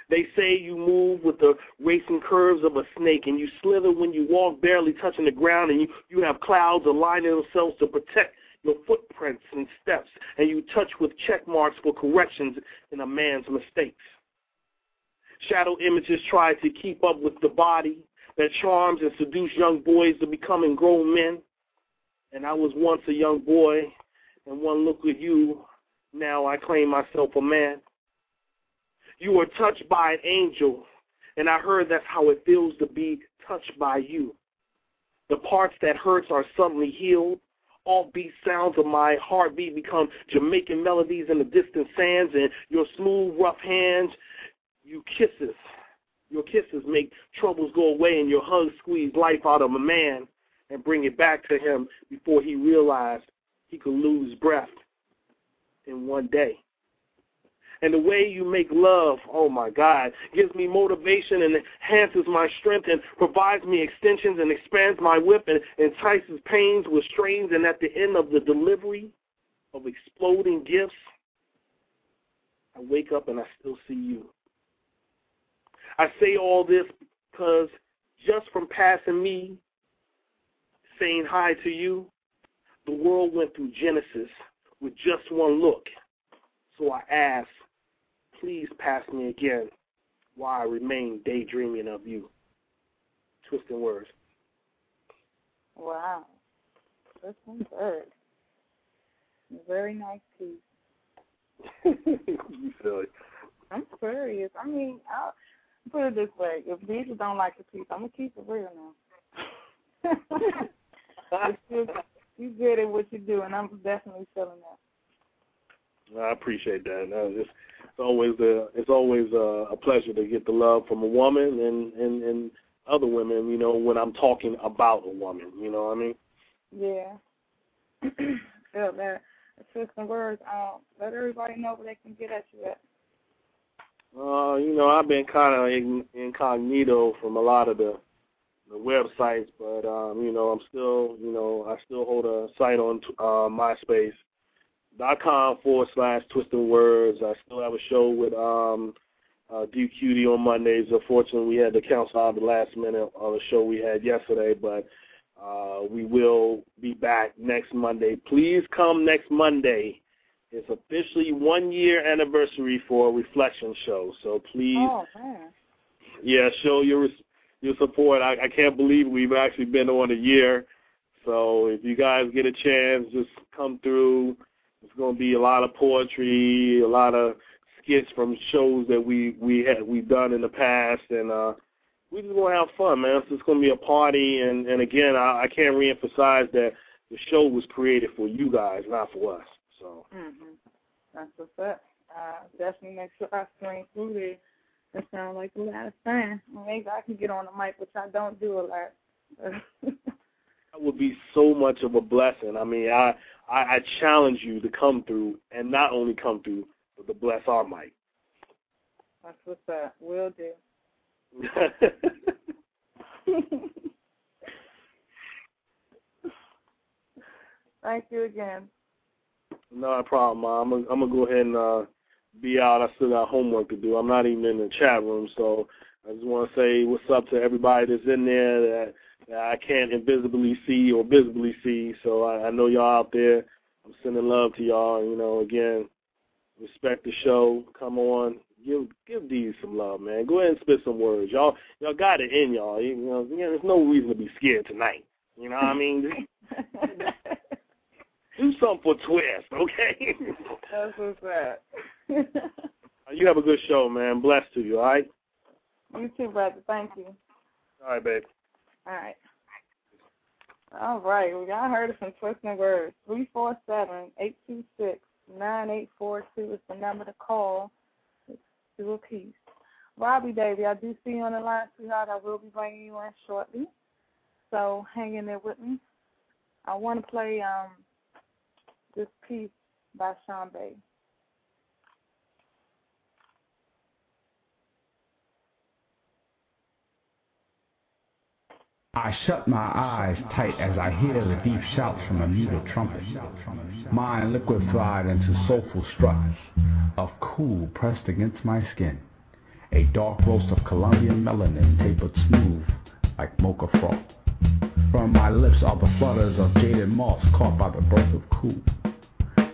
They say you move with the racing curves of a snake, and you slither when you walk, barely touching the ground, and you, you have clouds aligning themselves to protect your footprints and steps, and you touch with check marks for corrections in a man's mistakes. Shadow images try to keep up with the body that charms and seduce young boys to becoming grown men. And I was once a young boy, and one look at you, now I claim myself a man. You were touched by an angel, and I heard that's how it feels to be touched by you. The parts that hurts are suddenly healed. All beat sounds of my heartbeat become Jamaican melodies in the distant sands, and your smooth, rough hands you kisses. Your kisses make troubles go away, and your hugs squeeze life out of a man and bring it back to him before he realized he could lose breath in one day. And the way you make love, oh my God, gives me motivation and enhances my strength and provides me extensions and expands my whip and entices pains with strains. And at the end of the delivery of exploding gifts, I wake up and I still see you. I say all this because just from passing me, saying hi to you, the world went through Genesis with just one look. So I ask, please pass me again while I remain daydreaming of you. Twisting words. Wow. Twisting words. Very nice piece. you silly. I'm serious. I mean, I'll put it this way: if Jesus don't like the piece, I'm gonna keep it real now. you good at what you do, and I'm definitely feeling that. I appreciate that. No, it's, it's always a it's always a, a pleasure to get the love from a woman and and and other women. You know, when I'm talking about a woman, you know what I mean? Yeah. Feel that. Twisting words. Um, let everybody know where they can get at you at. Uh, you know, I've been kind of incognito from a lot of the the websites, but um, you know, I'm still, you know, I still hold a site on uh, MySpace dot com forward slash twisting words. I still have a show with um uh Cutie on Mondays. Unfortunately we had to cancel out the last minute on the show we had yesterday, but uh we will be back next Monday. Please come next Monday. It's officially one year anniversary for a reflection show. So please Oh man. yeah, show your your support. I, I can't believe we've actually been on a year. So if you guys get a chance, just come through. It's going to be a lot of poetry, a lot of skits from shows that we we had we've done in the past, and uh, we just gonna have fun, man. It's just gonna be a party, and and again, I, I can't reemphasize that the show was created for you guys, not for us. So. Mhm. That's what's up. Uh, definitely make sure I swing through there. That sounds like a lot of fun. Maybe I can get on the mic, which I don't do a lot. that would be so much of a blessing. I mean, I, I I challenge you to come through, and not only come through, but to bless our mic. That's what's up. Will do. Thank you again. No problem, Mom. I'm, I'm gonna go ahead and uh, be out. I still got homework to do. I'm not even in the chat room, so I just want to say what's up to everybody that's in there that, that I can't invisibly see or visibly see. So I, I know y'all out there. I'm sending love to y'all. You know, again, respect the show. Come on, give give these some love, man. Go ahead and spit some words, y'all. Y'all got it in y'all. You know, there's no reason to be scared tonight. You know what I mean? Do something for Twist, okay? That's what's up. you have a good show, man. Blessed to you, all right? You too, brother. Thank you. All right, babe. All right. All right. Well, y'all heard of some twisting words. Three four seven eight two six nine eight four two is the number to call. It's to a piece. Robbie, baby, I do see you on the line, sweetheart. I will be bringing you in shortly. So hang in there with me. I want to play um this piece by Sean Bay. I shut my eyes tight as I hear the deep shouts from a muted trumpet. Mind liquefied into soulful struts of cool pressed against my skin. A dark roast of Colombian melanin tapered smooth like mocha froth. From my lips are the flutters of jaded moss caught by the breath of cool.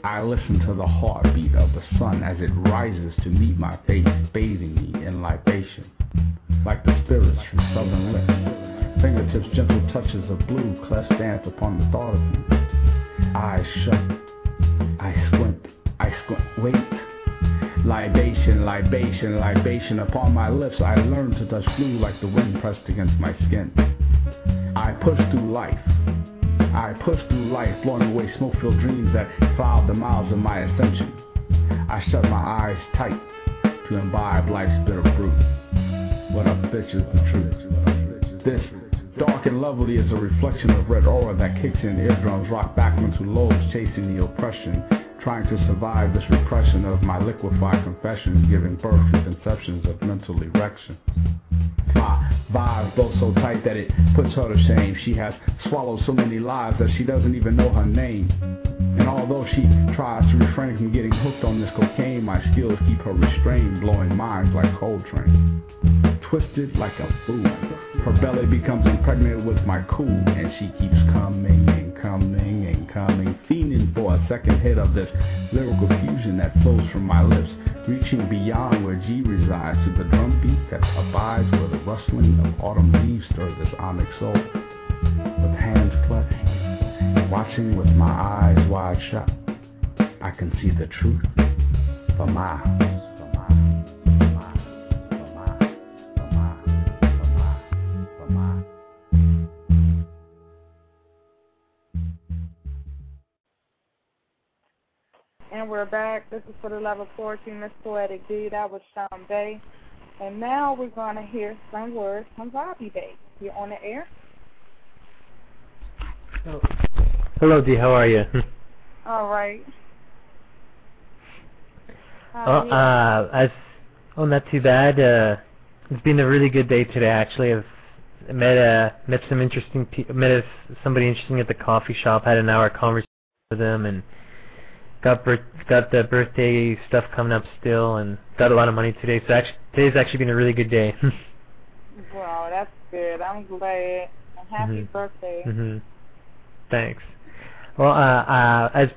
I listen to the heartbeat of the sun as it rises to meet my face, bathing me in libation. Like the spirits from southern lips, fingertips gentle touches of blue cleft dance upon the thought of you. Eyes shut, I squint, I squint, wait. Libation, libation, libation upon my lips. I learn to touch blue like the wind pressed against my skin. I push through life, I push through life, blowing away smoke-filled dreams that cloud the miles of my ascension. I shut my eyes tight to imbibe life's bitter fruit. What a bitch is the truth. This, dark and lovely, is a reflection of red aura that kicks in eardrums, rock back into lobes, chasing the oppression, trying to survive this repression of my liquefied confessions, giving birth to conceptions of mental erection. My vibes blow so tight that it puts her to shame. She has swallowed so many lives that she doesn't even know her name. And although she tries to refrain from getting hooked on this cocaine, my skills keep her restrained, blowing minds like Coltrane. Twisted like a fool, her belly becomes impregnated with my cool, and she keeps coming and coming and coming, fiending for a second hit of this lyrical fusion that flows from my lips, reaching beyond where G resides to the drum beat that abides where the rustling of autumn leaves stir this onyx soul. With hands clutched, watching with my eyes wide shut, I can see the truth for miles. And we're back. This is for the love of poetry, Miss Poetic D. That was Sean Bay. And now we're going to hear some words from Robbie Bay. You're on the air? Oh. Hello, D. How are you? All right. Oh, uh, as, oh, not too bad. Uh, it's been a really good day today. Actually, I've met uh met some interesting pe- met somebody interesting at the coffee shop. Had an hour conversation with them, and got birth, got the birthday stuff coming up still, and got a lot of money today. So actually, today's actually been a really good day. wow, that's good. I'm glad. And happy Mhm. birthday. hmm Thanks. Well, uh, uh, as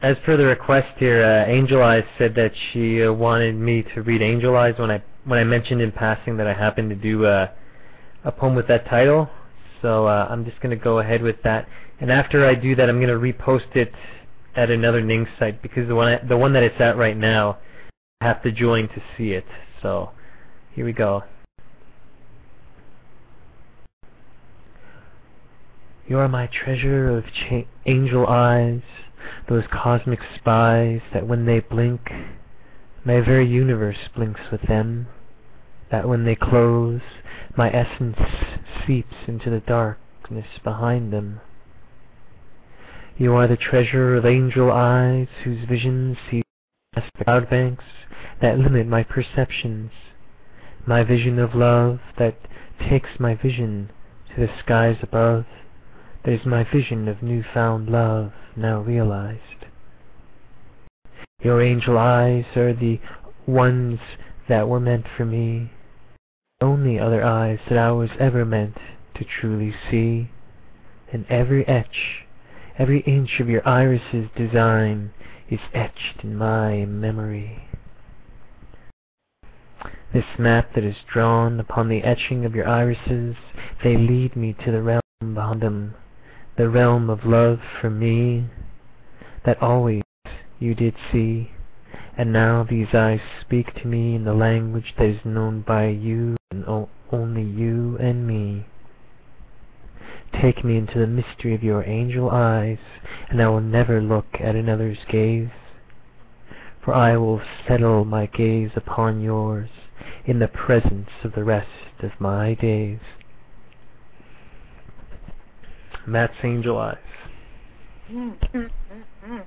as per the request here, uh, Angel Eyes said that she uh, wanted me to read Angel Eyes when I when I mentioned in passing that I happened to do uh, a poem with that title. So uh, I'm just going to go ahead with that. And after I do that, I'm going to repost it at another Ning site because the one I, the one that it's at right now, I have to join to see it. So here we go. You are my treasure of angel eyes, those cosmic spies that when they blink, my very universe blinks with them. That when they close, my essence seeps into the darkness behind them. You are the treasure of angel eyes whose visions see past the cloud banks that limit my perceptions, my vision of love that takes my vision to the skies above. That is my vision of new-found love now realized. Your angel eyes are the ones that were meant for me, the only other eyes that I was ever meant to truly see, and every etch, every inch of your iris's design is etched in my memory. This map that is drawn upon the etching of your irises, they lead me to the realm beyond them, the realm of love for me, that always you did see, and now these eyes speak to me in the language that is known by you and only you and me. Take me into the mystery of your angel eyes, and I will never look at another's gaze, for I will settle my gaze upon yours in the presence of the rest of my days. Matt's Angel Eyes. Mm, mm, mm,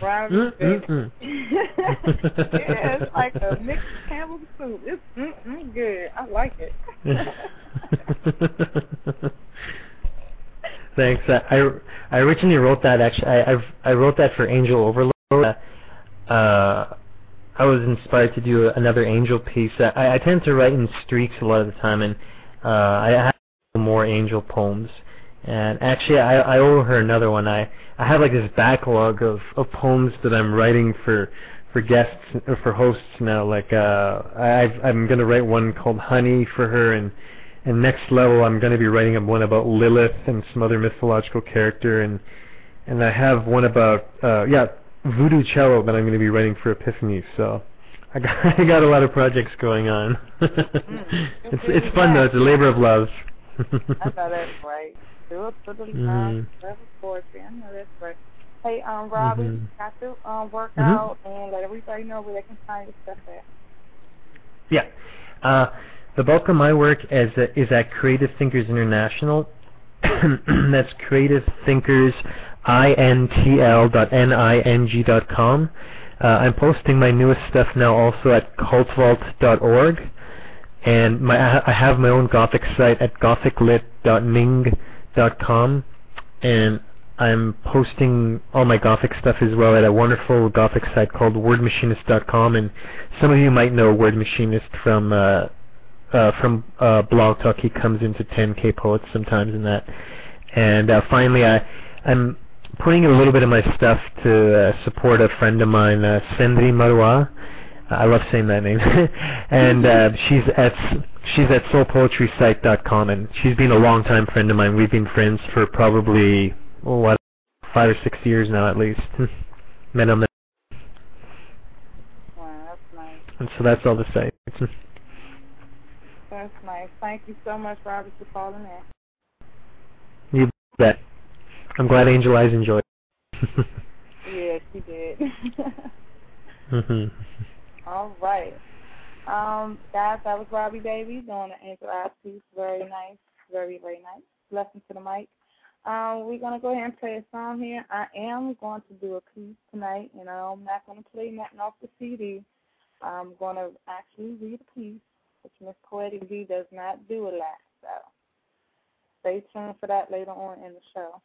Brown mm, yeah, it's like a mixed Campbell soup. It's mm, mm, good. I like it. Thanks. I I I originally wrote that actually. I I, I wrote that for Angel Overload. Uh, I was inspired to do another Angel piece. I, I tend to write in streaks a lot of the time, and uh, I have more Angel poems. And actually, I, I owe her another one. I I have like this backlog of, of poems that I'm writing for for guests or for hosts now. Like uh, I I'm gonna write one called Honey for her, and and next level I'm gonna be writing one about Lilith and some other mythological character, and and I have one about uh yeah Voodoo Cello that I'm gonna be writing for Epiphany. So. I got I got a lot of projects going on. mm, it's it's fun though. It's a labor of love. I know that's right. It for the poetry. I know that's right. Hey, um, Robbie, Mhm. got to um work Mhm. out and let everybody know where they can find your stuff at. Yeah. Uh, the bulk of my work is, is at Creative Thinkers International. That's Creative Thinkers, I-N-T-L dot N-I-N-G dot com. Uh, I'm posting my newest stuff now also at cultvault.org. And my, I ha- I have my own Gothic site at gothiclit.ning.com. Dot com and I'm posting all my Gothic stuff as well at a wonderful Gothic site called wordmachinist.com. And some of you might know Word Machinist from uh, uh, from uh, Blog Talk. He comes into 10K Poets sometimes in that. And uh, finally, I, I'm putting a little bit of my stuff to uh, support a friend of mine, uh, Sendri Marwa. I love saying that name. and uh, she's at she's at soulpoetrysite.com, and she's been a long time friend of mine. We've been friends for probably oh, what five or six years now at least. Met on the Wow, that's nice. and so that's all the site. That's nice. Thank you so much, Robert, for calling in. you bet. I'm glad Angel Eyes enjoyed. Yeah, she did. hmm All right. Um, guys, that was Robbie Baby doing the Angel Eyes piece. Very nice. Very, very nice. Blessing to the mic. Um, we're gonna go ahead and play a song here. I am going to do a piece tonight, know, I'm not gonna play nothing off the CD. I'm gonna actually read a piece, which Miss Poetic D does not do a lot, so stay tuned for that later on in the show.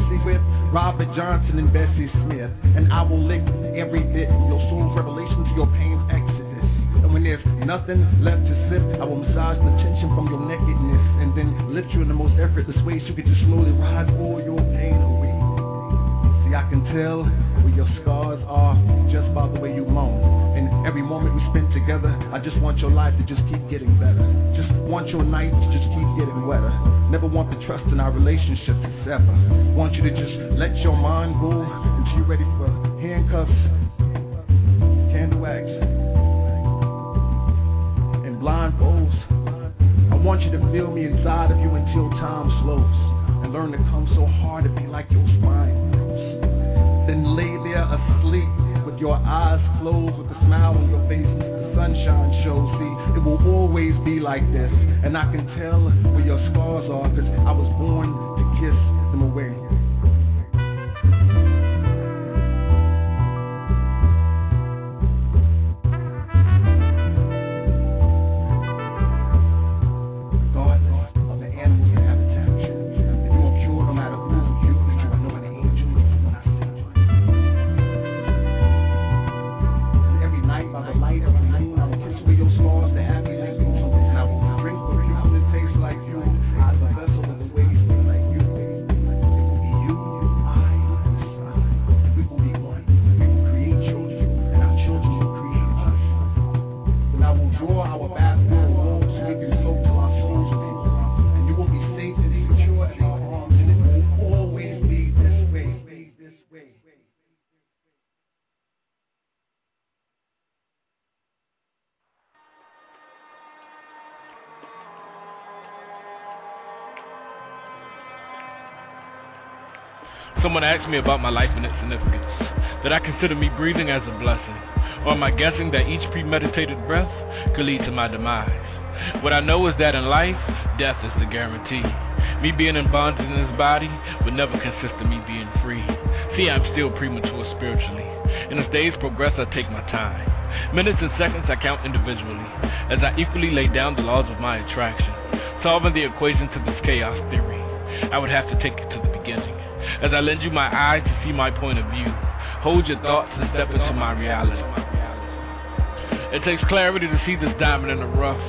Sexy with Robert Johnson and Bessie Smith. And I will lick every bit your soul's revelation to your pain's exodus. And when there's nothing left to sip, I will massage the tension from your nakedness and then lift you in the most effortless ways so you can just slowly ride all your pain away. See, I can tell where your scars are just by the way you moan. And every moment we spend together, I just want your life to just keep getting better. Want your nights to just keep getting wetter. Never want the trust in our relationship to sever. Want you to just let your mind go until you're ready for handcuffs, candle wax, and blindfolds. I want you to feel me inside of you until time slows and learn to come so hard to be like your spine. Then lay there asleep with your eyes closed with a smile on your face sunshine shows. It will always be like this, and I can tell where your scars are because I was born to kiss them away. Someone asked me about my life and its significance. that I consider me breathing as a blessing? Or am I guessing that each premeditated breath could lead to my demise? What I know is that in life, death is the guarantee. Me being in bondage in this body would never consist of me being free. See, I'm still premature spiritually. And as days progress, I take my time. Minutes and seconds I count individually, as I equally lay down the laws of my attraction, solving the equation to this chaos theory. I would have to take it to the beginning, as I lend you my eyes to see my point of view. Hold your thoughts and step into my reality. It takes clarity to see this diamond in the rough.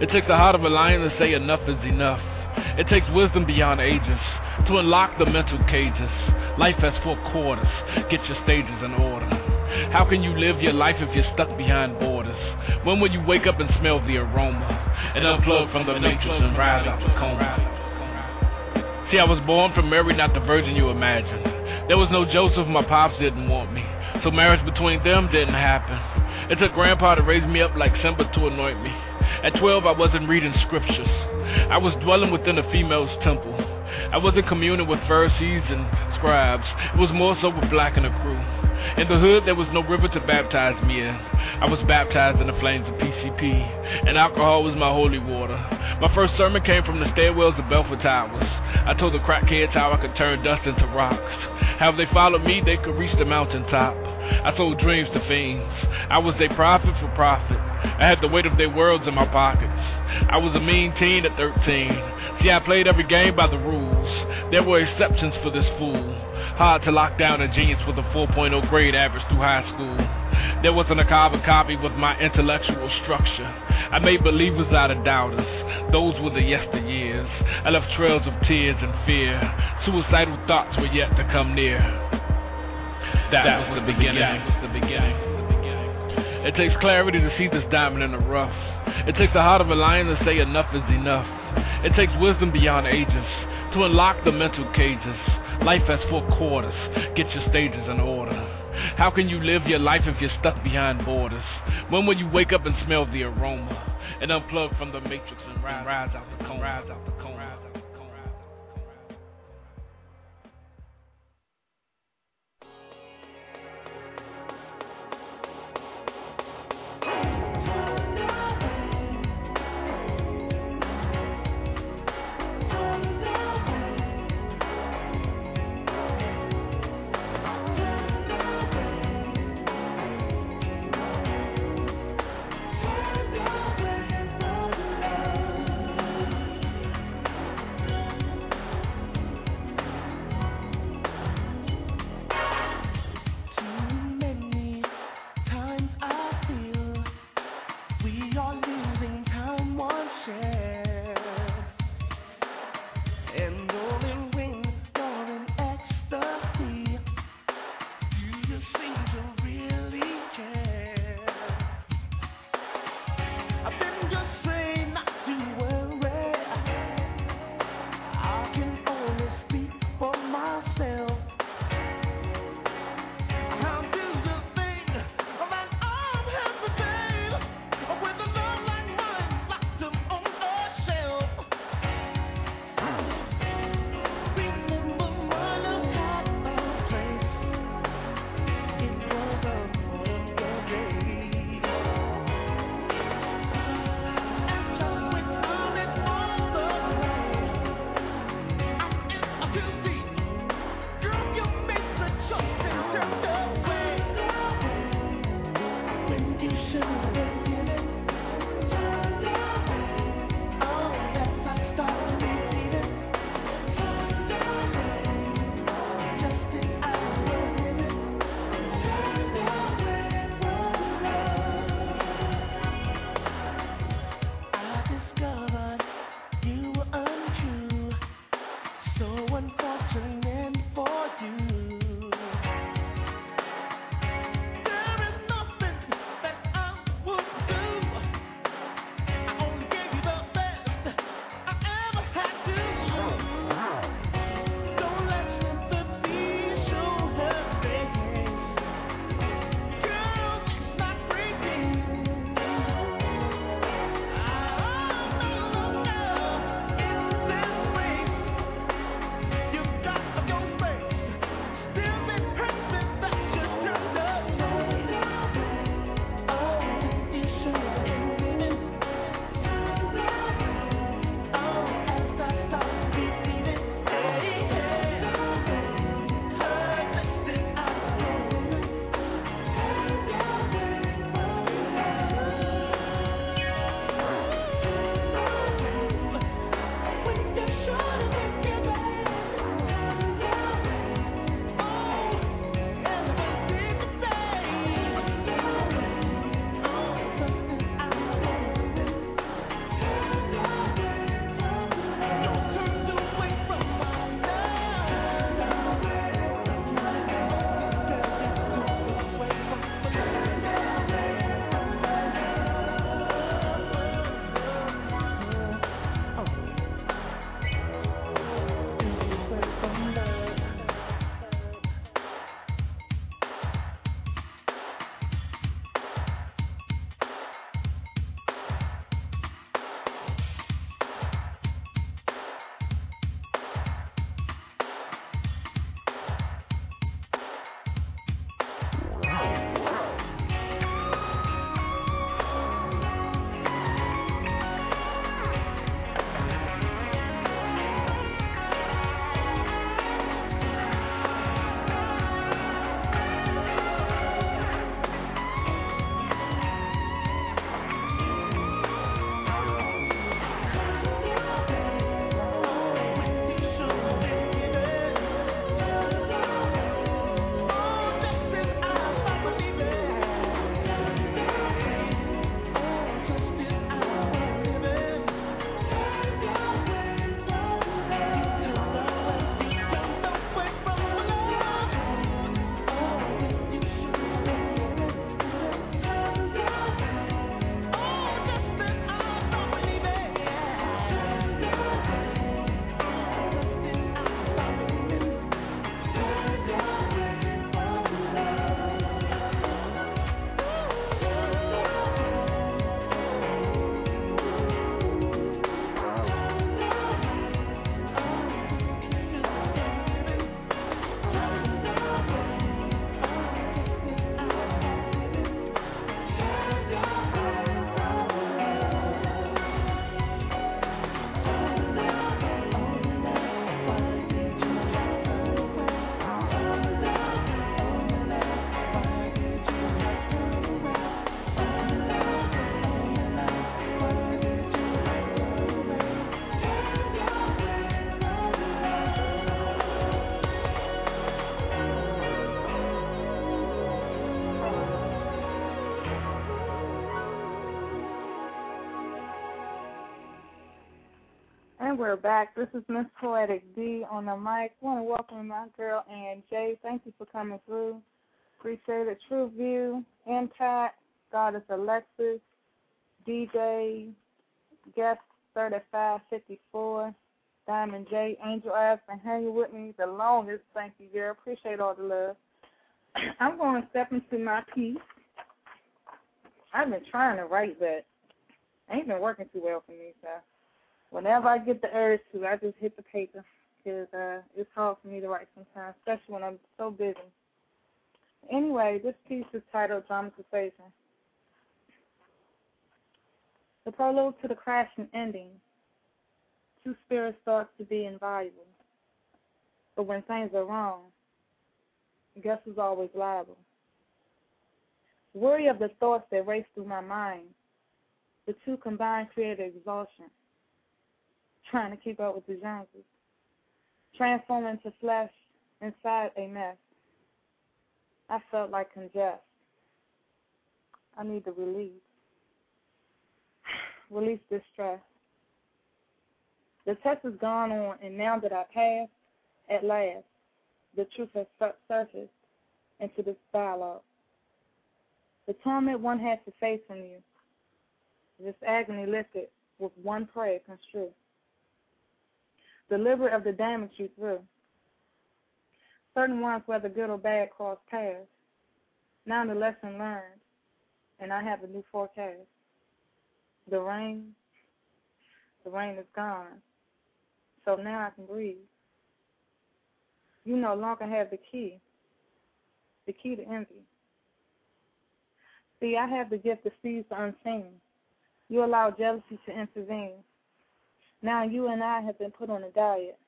It takes the heart of a lion to say enough is enough. It takes wisdom beyond ages to unlock the mental cages. Life has four quarters. Get your stages in order. How can you live your life if you're stuck behind borders? When will you wake up and smell the aroma and unplug from the matrix and rise out the coma? See, I was born from Mary, not the virgin you imagine. There was no Joseph, my pops didn't want me. So marriage between them didn't happen. It took grandpa to raise me up like Simba to anoint me. At 12, I wasn't reading scriptures. I was dwelling within a female's temple. I wasn't communing with Pharisees and scribes. It was more so with Black and the crew. In the hood, there was no river to baptize me in. I was baptized in the flames of PCP, and alcohol was my holy water. My first sermon came from the stairwells of Belfort Towers. I told the crackheads how I could turn dust into rocks. How if they followed me, they could reach the mountaintop. I sold dreams to fiends. I was their prophet for profit. I had the weight of their worlds in my pockets. I was a mean teen at 13. See, I played every game by the rules. There were exceptions for this fool. Hard to lock down a genius with a 4.0 grade average through high school. There wasn't a carbon copy with my intellectual structure. I made believers out of doubters. Those were the yesteryears. I left trails of tears and fear. Suicidal thoughts were yet to come near. That, was, the beginning. That was the beginning. It takes clarity to see this diamond in the rough. It takes the heart of a lion to say enough is enough. It takes wisdom beyond ages to unlock the mental cages. Life has four quarters. Get your stages in order. How can you live your life if you're stuck behind borders? When will you wake up and smell the aroma and unplug from the matrix and rise, rise out the cone? Rise out the cone. We're back. This is Miss Poetic D on the mic. I want to welcome my girl Ann Jay. Thank you for coming through. Appreciate it. True View, Impact, Goddess Alexis, DJ, Guest 3554, Diamond J, Angel Eyes, been hanging with me the longest. Thank you, girl. Appreciate all the love. I'm going to step into my piece. I've been trying to write, but ain't been working too well for me, so whenever I get the urge to, I just hit the paper because uh, it's hard for me to write sometimes, especially when I'm so busy. Anyway, this piece is titled Dramatization. The prologue to the crash and ending. Two spirits thought to be invaluable. But when things are wrong, guess who's always liable? Worry of the thoughts that race through my mind. The two combined created exhaustion trying to keep up with the Joneses, transform into flesh inside a mess. I felt like congest. I need to release. Release this stress. The test has gone on, and now that I passed, at last, the truth has surfaced into this dialogue. The torment one has to face from you, this agony lifted with one prayer construed deliberate of the damage you threw. Certain ones, whether good or bad, cross paths. Now the lesson learned, and I have a new forecast. The rain, the rain is gone, so now I can breathe. You no longer have the key, the key to envy. See, I have the gift to seize the unseen. You allow jealousy to intervene. Now you and I have been put on a diet.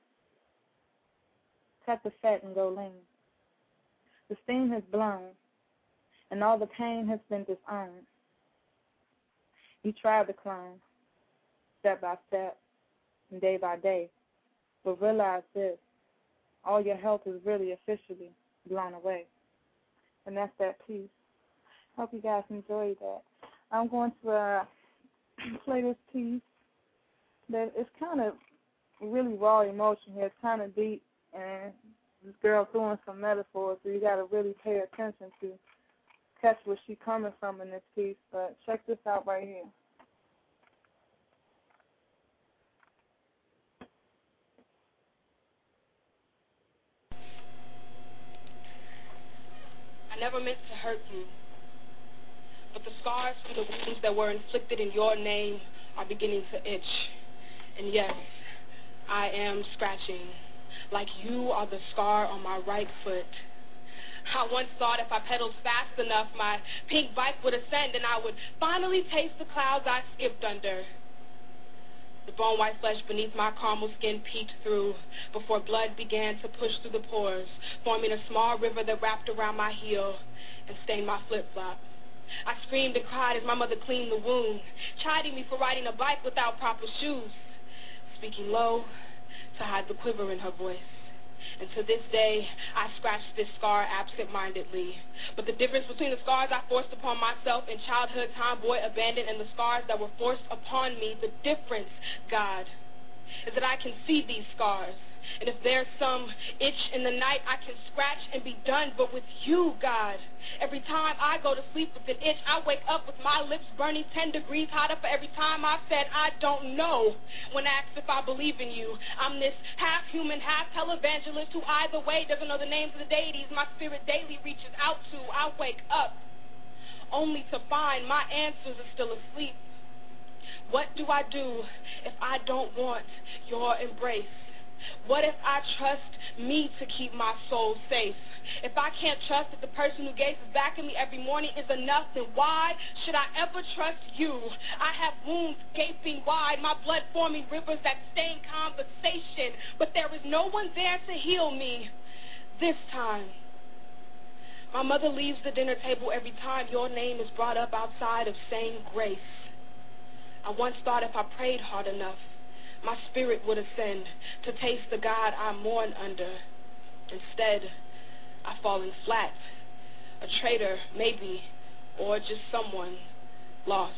Cut the fat and go lean. The steam has blown, and all the pain has been disowned. You tried to climb, step by step, and day by day, but realize this all your health is really officially blown away. And that's that piece. Hope you guys enjoyed that. I'm going to uh, play this piece that it's kind of really raw emotion here. It's kind of deep, and this girl throwing some metaphors, so you got to really pay attention to catch where she's coming from in this piece. But check this out right here. I never meant to hurt you, but the scars for the wounds that were inflicted in your name are beginning to itch. And yes, I am scratching, like you are the scar on my right foot. I once thought if I pedaled fast enough, my pink bike would ascend and I would finally taste the clouds I skipped under. The bone white flesh beneath my caramel skin peeked through before blood began to push through the pores, forming a small river that wrapped around my heel and stained my flip flop. I screamed and cried as my mother cleaned the wound, chiding me for riding a bike without proper shoes speaking low to hide the quiver in her voice. And to this day, I scratch this scar absent-mindedly. But the difference between the scars I forced upon myself in childhood, tomboy, abandoned, and the scars that were forced upon me, the difference, God, is that I can see these scars. And if there's some itch in the night, I can scratch and be done. But with you, God, every time I go to sleep with an itch, I wake up with my lips burning 10 degrees hotter for every time I've said I don't know. When asked if I believe in you, I'm this half human, half televangelist who either way doesn't know the names of the deities my spirit daily reaches out to. I wake up only to find my answers are still asleep. What do I do if I don't want your embrace? What if I trust me to keep my soul safe? If I can't trust that the person who gazes back at me every morning is enough, then why should I ever trust you? I have wounds gaping wide, my blood forming rivers that stain conversation, but there is no one there to heal me this time. My mother leaves the dinner table every time your name is brought up outside of saying grace. I once thought if I prayed hard enough, my spirit would ascend to taste the God I mourn under. Instead, I've fallen flat, a traitor, maybe, or just someone lost.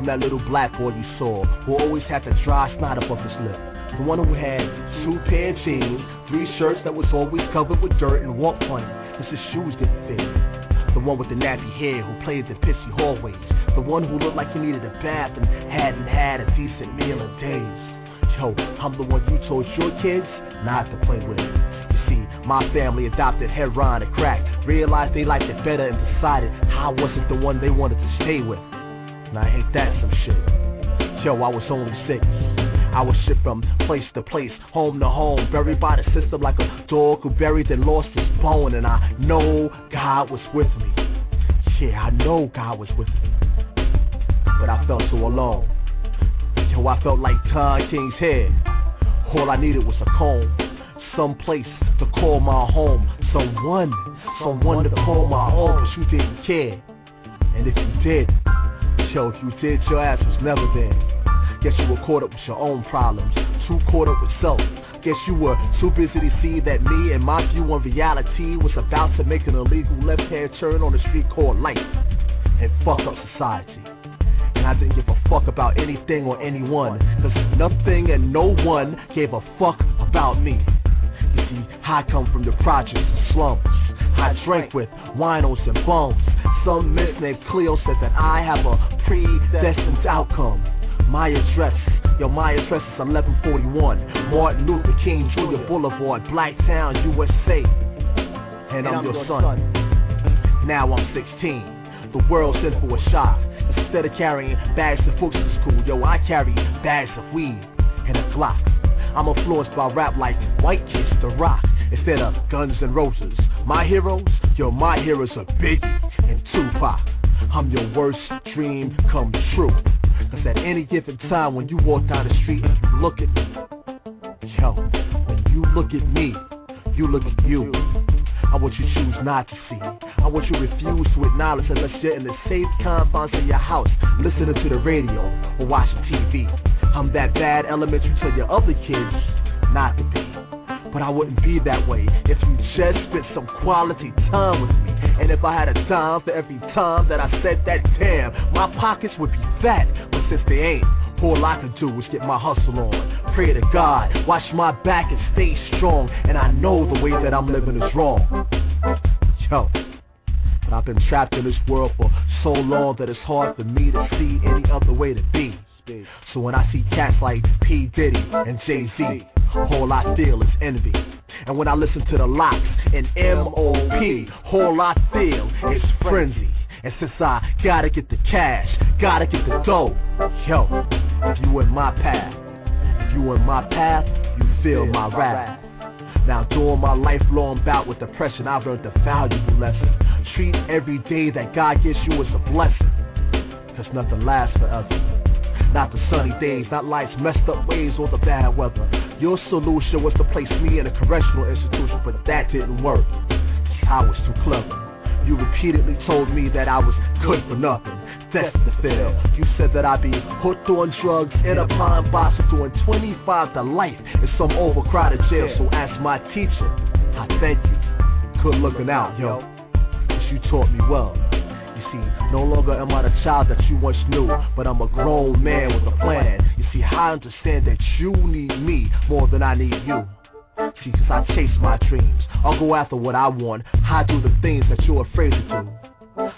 I'm that little black boy you saw who always had the dry snot above his lip. The one who had two pair of jeans, three shirts that was always covered with dirt and walked funny because his shoes didn't fit. The one with the nappy hair who played the pissy hallways. The one who looked like he needed a bath and hadn't had a decent meal in days. Yo, I'm the one you told your kids not to play with. You see, my family adopted heroin and crack, realized they liked it better and decided I wasn't the one they wanted to stay with. I hate that some shit. Yo, I was only six. I was shipped from place to place, home to home, buried by the system like a dog who buried and lost his bone. And I know God was with me. Yeah, I know God was with me. But I felt so alone. Yo, I felt like Don King's head. All I needed was a comb, some place to call my home, someone, someone to call my own. But you didn't care. And if you did, yo, you did, your ass was never there. Guess you were caught up with your own problems, too caught up with self. Guess you were too busy to see that me and my view on reality was about to make an illegal left-hand turn on the street called life and fuck up society. And I didn't give a fuck about anything or anyone, cause nothing and no one gave a fuck about me. You see, I come from the projects and slums. I drank with winos and bums. Some miss named Cleo said that I have a predestined outcome. My address, yo, my address is 1141 Martin Luther King Jr. Boulevard, Blacktown, USA. And I'm your son. Now I'm 16. The world sent for a shot. Instead of carrying bags of books to school, yo, I carry bags of weed and a Glock. I'm influenced by rap like White Kids, The Rock, instead of Guns and Roses. My heroes, yo, my heroes are Biggie and Tupac. I'm your worst dream come true. Cause at any given time when you walk down the street and you look at me, yo, when you look at me, you look at you. I want you to choose not to see. I want you to refuse to acknowledge unless you're in the safe confines of your house, listening to the radio or watching TV. I'm that bad element you tell your other kids not to be. But I wouldn't be that way if you just spent some quality time with me. And if I had a dime for every time that I said that damn, my pockets would be fat. But since they ain't, all I can do is get my hustle on. Pray to God, watch my back and stay strong. And I know the way that I'm living is wrong. Yo. But I've been trapped in this world for so long that it's hard for me to see any other way to be. So when I see cats like P. Diddy and Jay Z, all I feel is envy. And when I listen to the LOX and M.O.P., all I feel is frenzy. And since I gotta get the cash, gotta get the dough, yo, if you in my path, if you in my path, you feel my wrath. Now during my lifelong bout with depression, I've learned the valuable lesson. Treat every day that God gives you as a blessing. Cause nothing lasts forever. Not the sunny days, not life's messed up ways or the bad weather. Your solution was to place me in a correctional institution, but that didn't work. I was too clever. You repeatedly told me that I was good for nothing, destined to fail. You said that I'd be hooked on drugs in a pine box doing 25 to life in some overcrowded jail. So as my teacher, I thank you. Good looking out, yo. Cause you taught me well. See, no longer am I the child that you once knew, but I'm a grown man with a plan. You see, I understand that you need me more than I need you. See, I chase my dreams. I'll go after what I want. I do the things that you're afraid to do.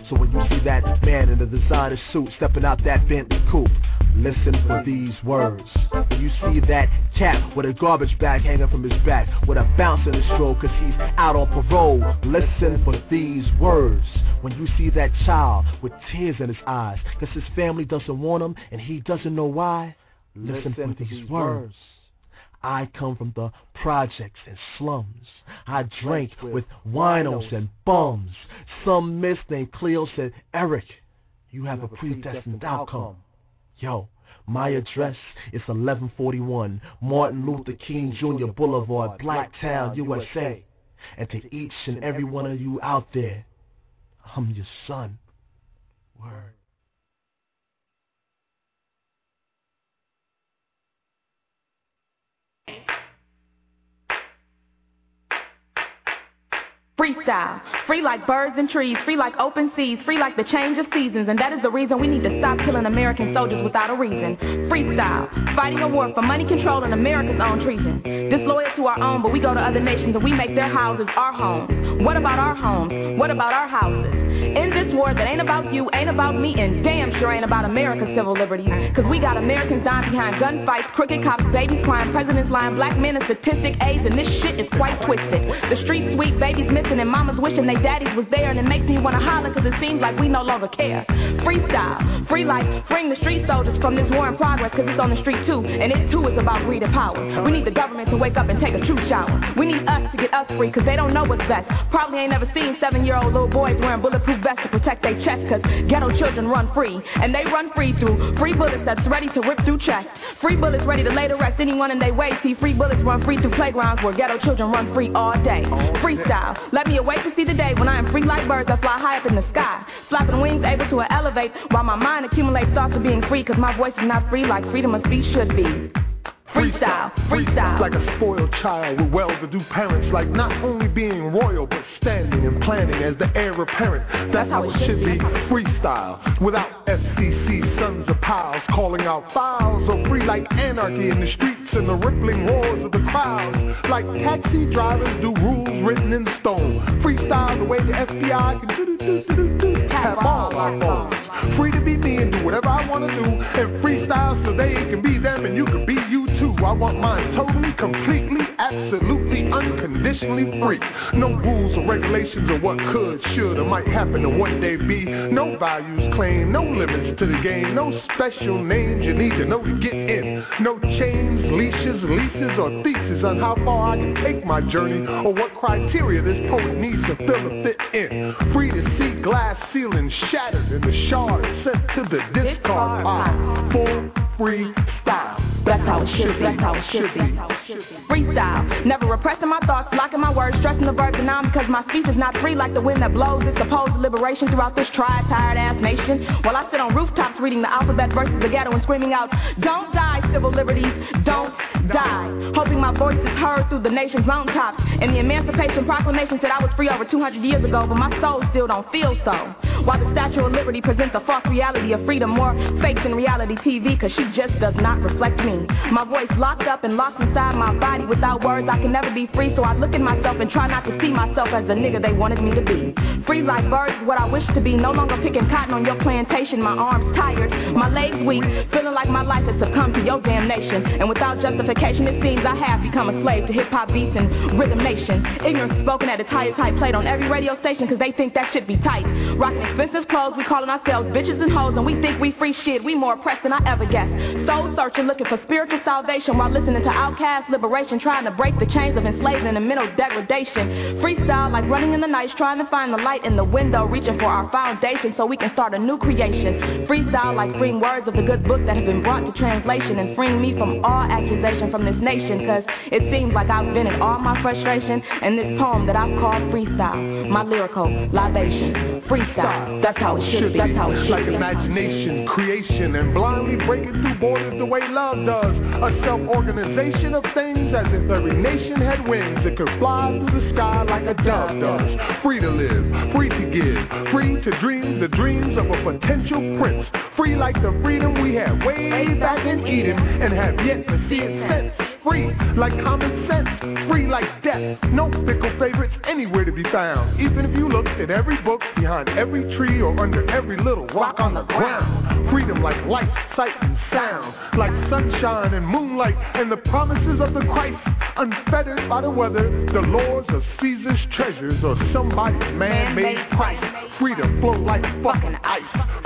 So when you see that man in the designer suit stepping out that Bentley coupe, listen for these words. When you see that chap with a garbage bag hanging from his back, with a bounce in his stroke cause he's out on parole, listen for these words. When you see that child with tears in his eyes cause his family doesn't want him and he doesn't know why, listen, to these words. I come from the projects and slums. I drank with winos and bums. Some miss named Cleo said, Eric, you have a predestined outcome. Yo, my address is 1141 Martin Luther King Jr. Boulevard, Blacktown, USA. And to each and every one of you out there, I'm your son. Word. Freestyle. Free like birds and trees, free like open seas, free like the change of seasons. And that is the reason we need to stop killing American soldiers without a reason. Freestyle. Fighting a war for money control and America's own treason. Disloyal to our own, but we go to other nations and we make their houses our homes. What about our homes? What about our houses? In this war that ain't about you, ain't about me, and damn sure ain't about America's civil liberties. Cause we got Americans dying behind gunfights, crooked cops, babies crying, presidents lying, black men are statistic AIDS, and this shit is quite twisted. The streets sweet, babies missing, and mamas wishing they daddies was there, and it makes me wanna holler cause it seems like we no longer care. Freestyle, free life, bring the street soldiers from this war in progress cause it's on the street too, and it too is about greed and power. We need the government to wake up and take a true shower. We need us to get us free cause they don't know what's best. Probably ain't never seen seven year old little boys wearing bulletproof vests to protect their chest cause ghetto children run free. And they run free through free bullets that's ready to rip through chests. Free bullets ready to lay to rest anyone in their way. See, free bullets run free through playgrounds where ghetto children run free all day. Freestyle. Let me awake to see the day when I am free like birds that fly high up in the sky. Flapping wings able to elevate while my mind accumulates thoughts of being free cause my voice is not free like freedom of speech should be. Freestyle, freestyle. Like a spoiled child with well-to-do parents, like not only being royal but standing and planning as the heir apparent. That's how it should be. Freestyle, without FCC sons of piles calling out files of free like anarchy in the streets and the rippling roars of the crowds. Like taxi drivers do rules written in stone. Freestyle the way the FBI can do do do do do do have all our phones. Free to be me and do whatever I want to do, and freestyle so they can be them and you can be you too. I want mine totally, completely, absolutely, unconditionally free. No rules or regulations of what could, should, or might happen or one day be. No values claimed, no limits to the game, no special names you need to know to get in. No chains, leashes, leases, or theses on how far I can take my journey or what criteria this poet needs to fill a fit in. Free to see glass ceilings shattered and the shards sent to the discard pile. Full free style. That's how it should be. That's how it should be. Freestyle. Never repressing my thoughts, blocking my words, stressing the and now because my speech is not free like the wind that blows. It's opposed to liberation throughout this tried, tired ass nation. While I sit on rooftops reading the alphabet versus the ghetto and screaming out, Don't die, civil liberties, don't die. Hoping my voice is heard through the nation's mountaintops. And the Emancipation Proclamation said I was free over 200 years ago, but my soul still don't feel so. While the Statue of Liberty presents a false reality of freedom, more fake than reality TV, cause she just does not reflect me. My voice locked up and locked inside my body without words. I can never be free, so I look at myself and try not to see myself as the nigga they wanted me to be. Free like birds what I wish to be. No longer picking cotton on your plantation. My arms tired, my legs weak, feeling like my life has succumbed to your damnation. And without justification, it seems I have become a slave to hip hop beats and rhythm nation. Ignorance spoken at its highest height, played on every radio station because they think that should be tight. Rocking expensive clothes, we calling ourselves bitches and hoes, and we think we free shit. We more oppressed than I ever guessed. Soul searching, looking for spiritual salvation while listening to OutKast liberation, trying to break the chains of enslavement and mental degradation. Freestyle like running in the night, trying to find the light in the window, reaching for our foundation so we can start a new creation. Freestyle like freeing words of the good book that have been brought to translation and freeing me from all accusation from this nation. Cause it seems like I've vented all my frustration in this poem that I've called freestyle. My lyrical libation. Freestyle. That's how it should be. That's how it should be. like imagination, creation, and blindly breaking through borders the way love does. A self-organization of things as if every nation had wings that could fly through the sky like a dove does. Free to live, free to give, free to dream the dreams of a potential prince. Free like the freedom we had way back in Eden and have yet to see its sense. Free like common sense, free like death. No fickle favorites anywhere to be found. Even if you looked at every book, behind every tree, or under every little rock on the ground. Freedom like light, sight, and sound. Like sunshine and moonlight and the promises of the Christ. Unfettered by the weather, the lords of Caesar's treasures or somebody's man-made price. Free to flow like fucking ice.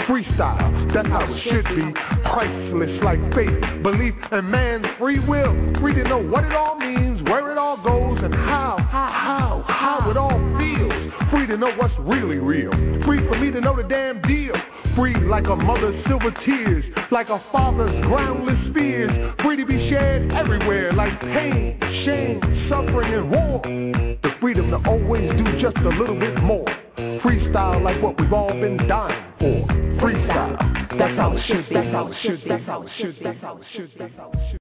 Freestyle, that's how it should be. Priceless like faith, belief, and man's free will. Free to know what it all means, where it all goes, and how, how, how, how it all feels. Free to know what's really real. Free for me to know the damn deal. Free like a mother's silver tears, like a father's groundless fears. Free to be shared everywhere, like pain, shame, suffering, and war. The freedom to always do just a little bit more. Freestyle like what we've all been dying for. Freestyle. That's how it should be. That's how it should be. That's how it should be. That's how it should be.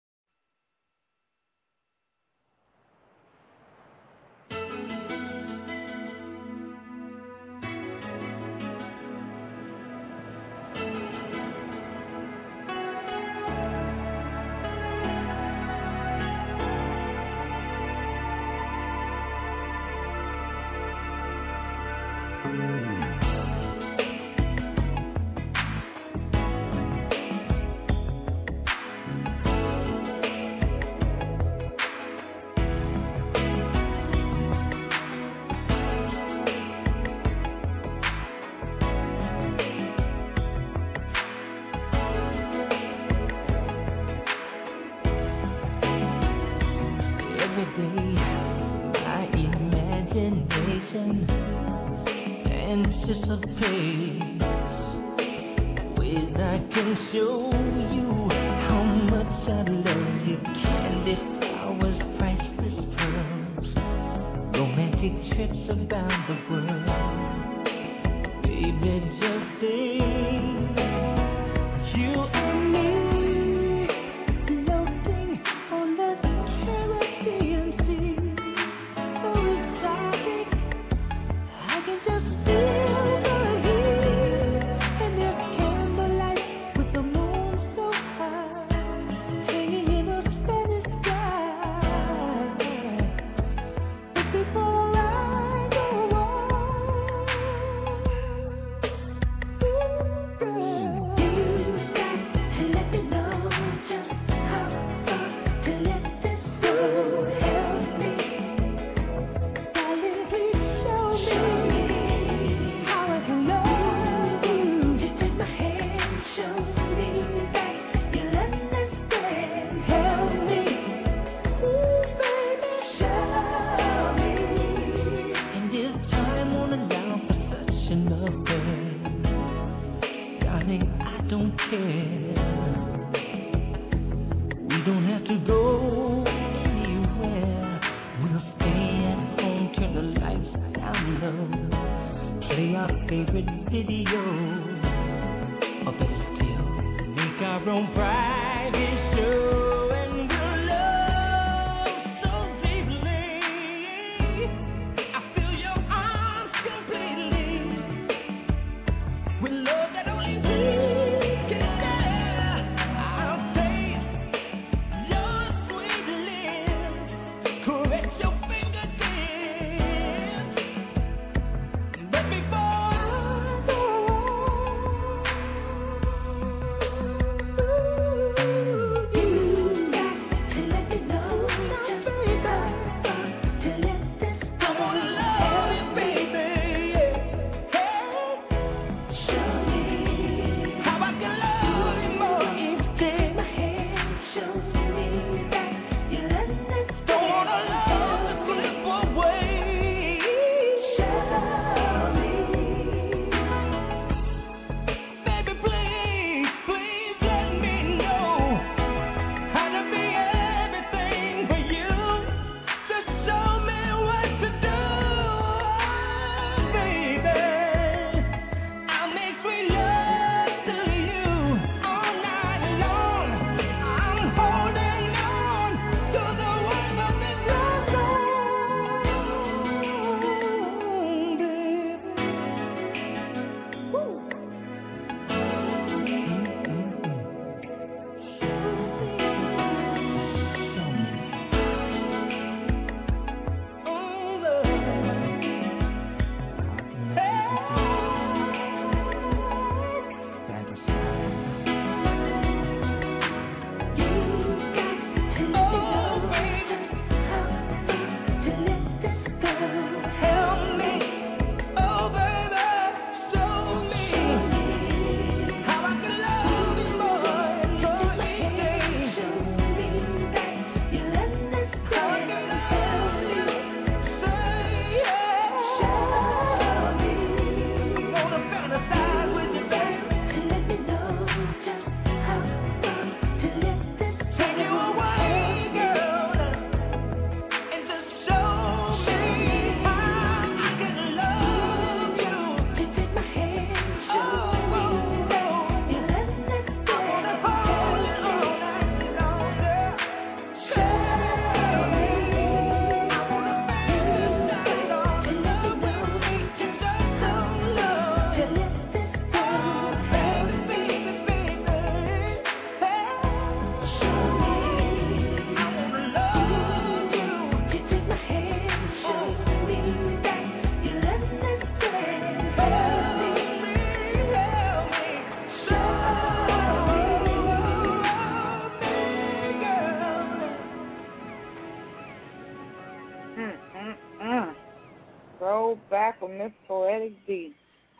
Back with Miss Poetic D.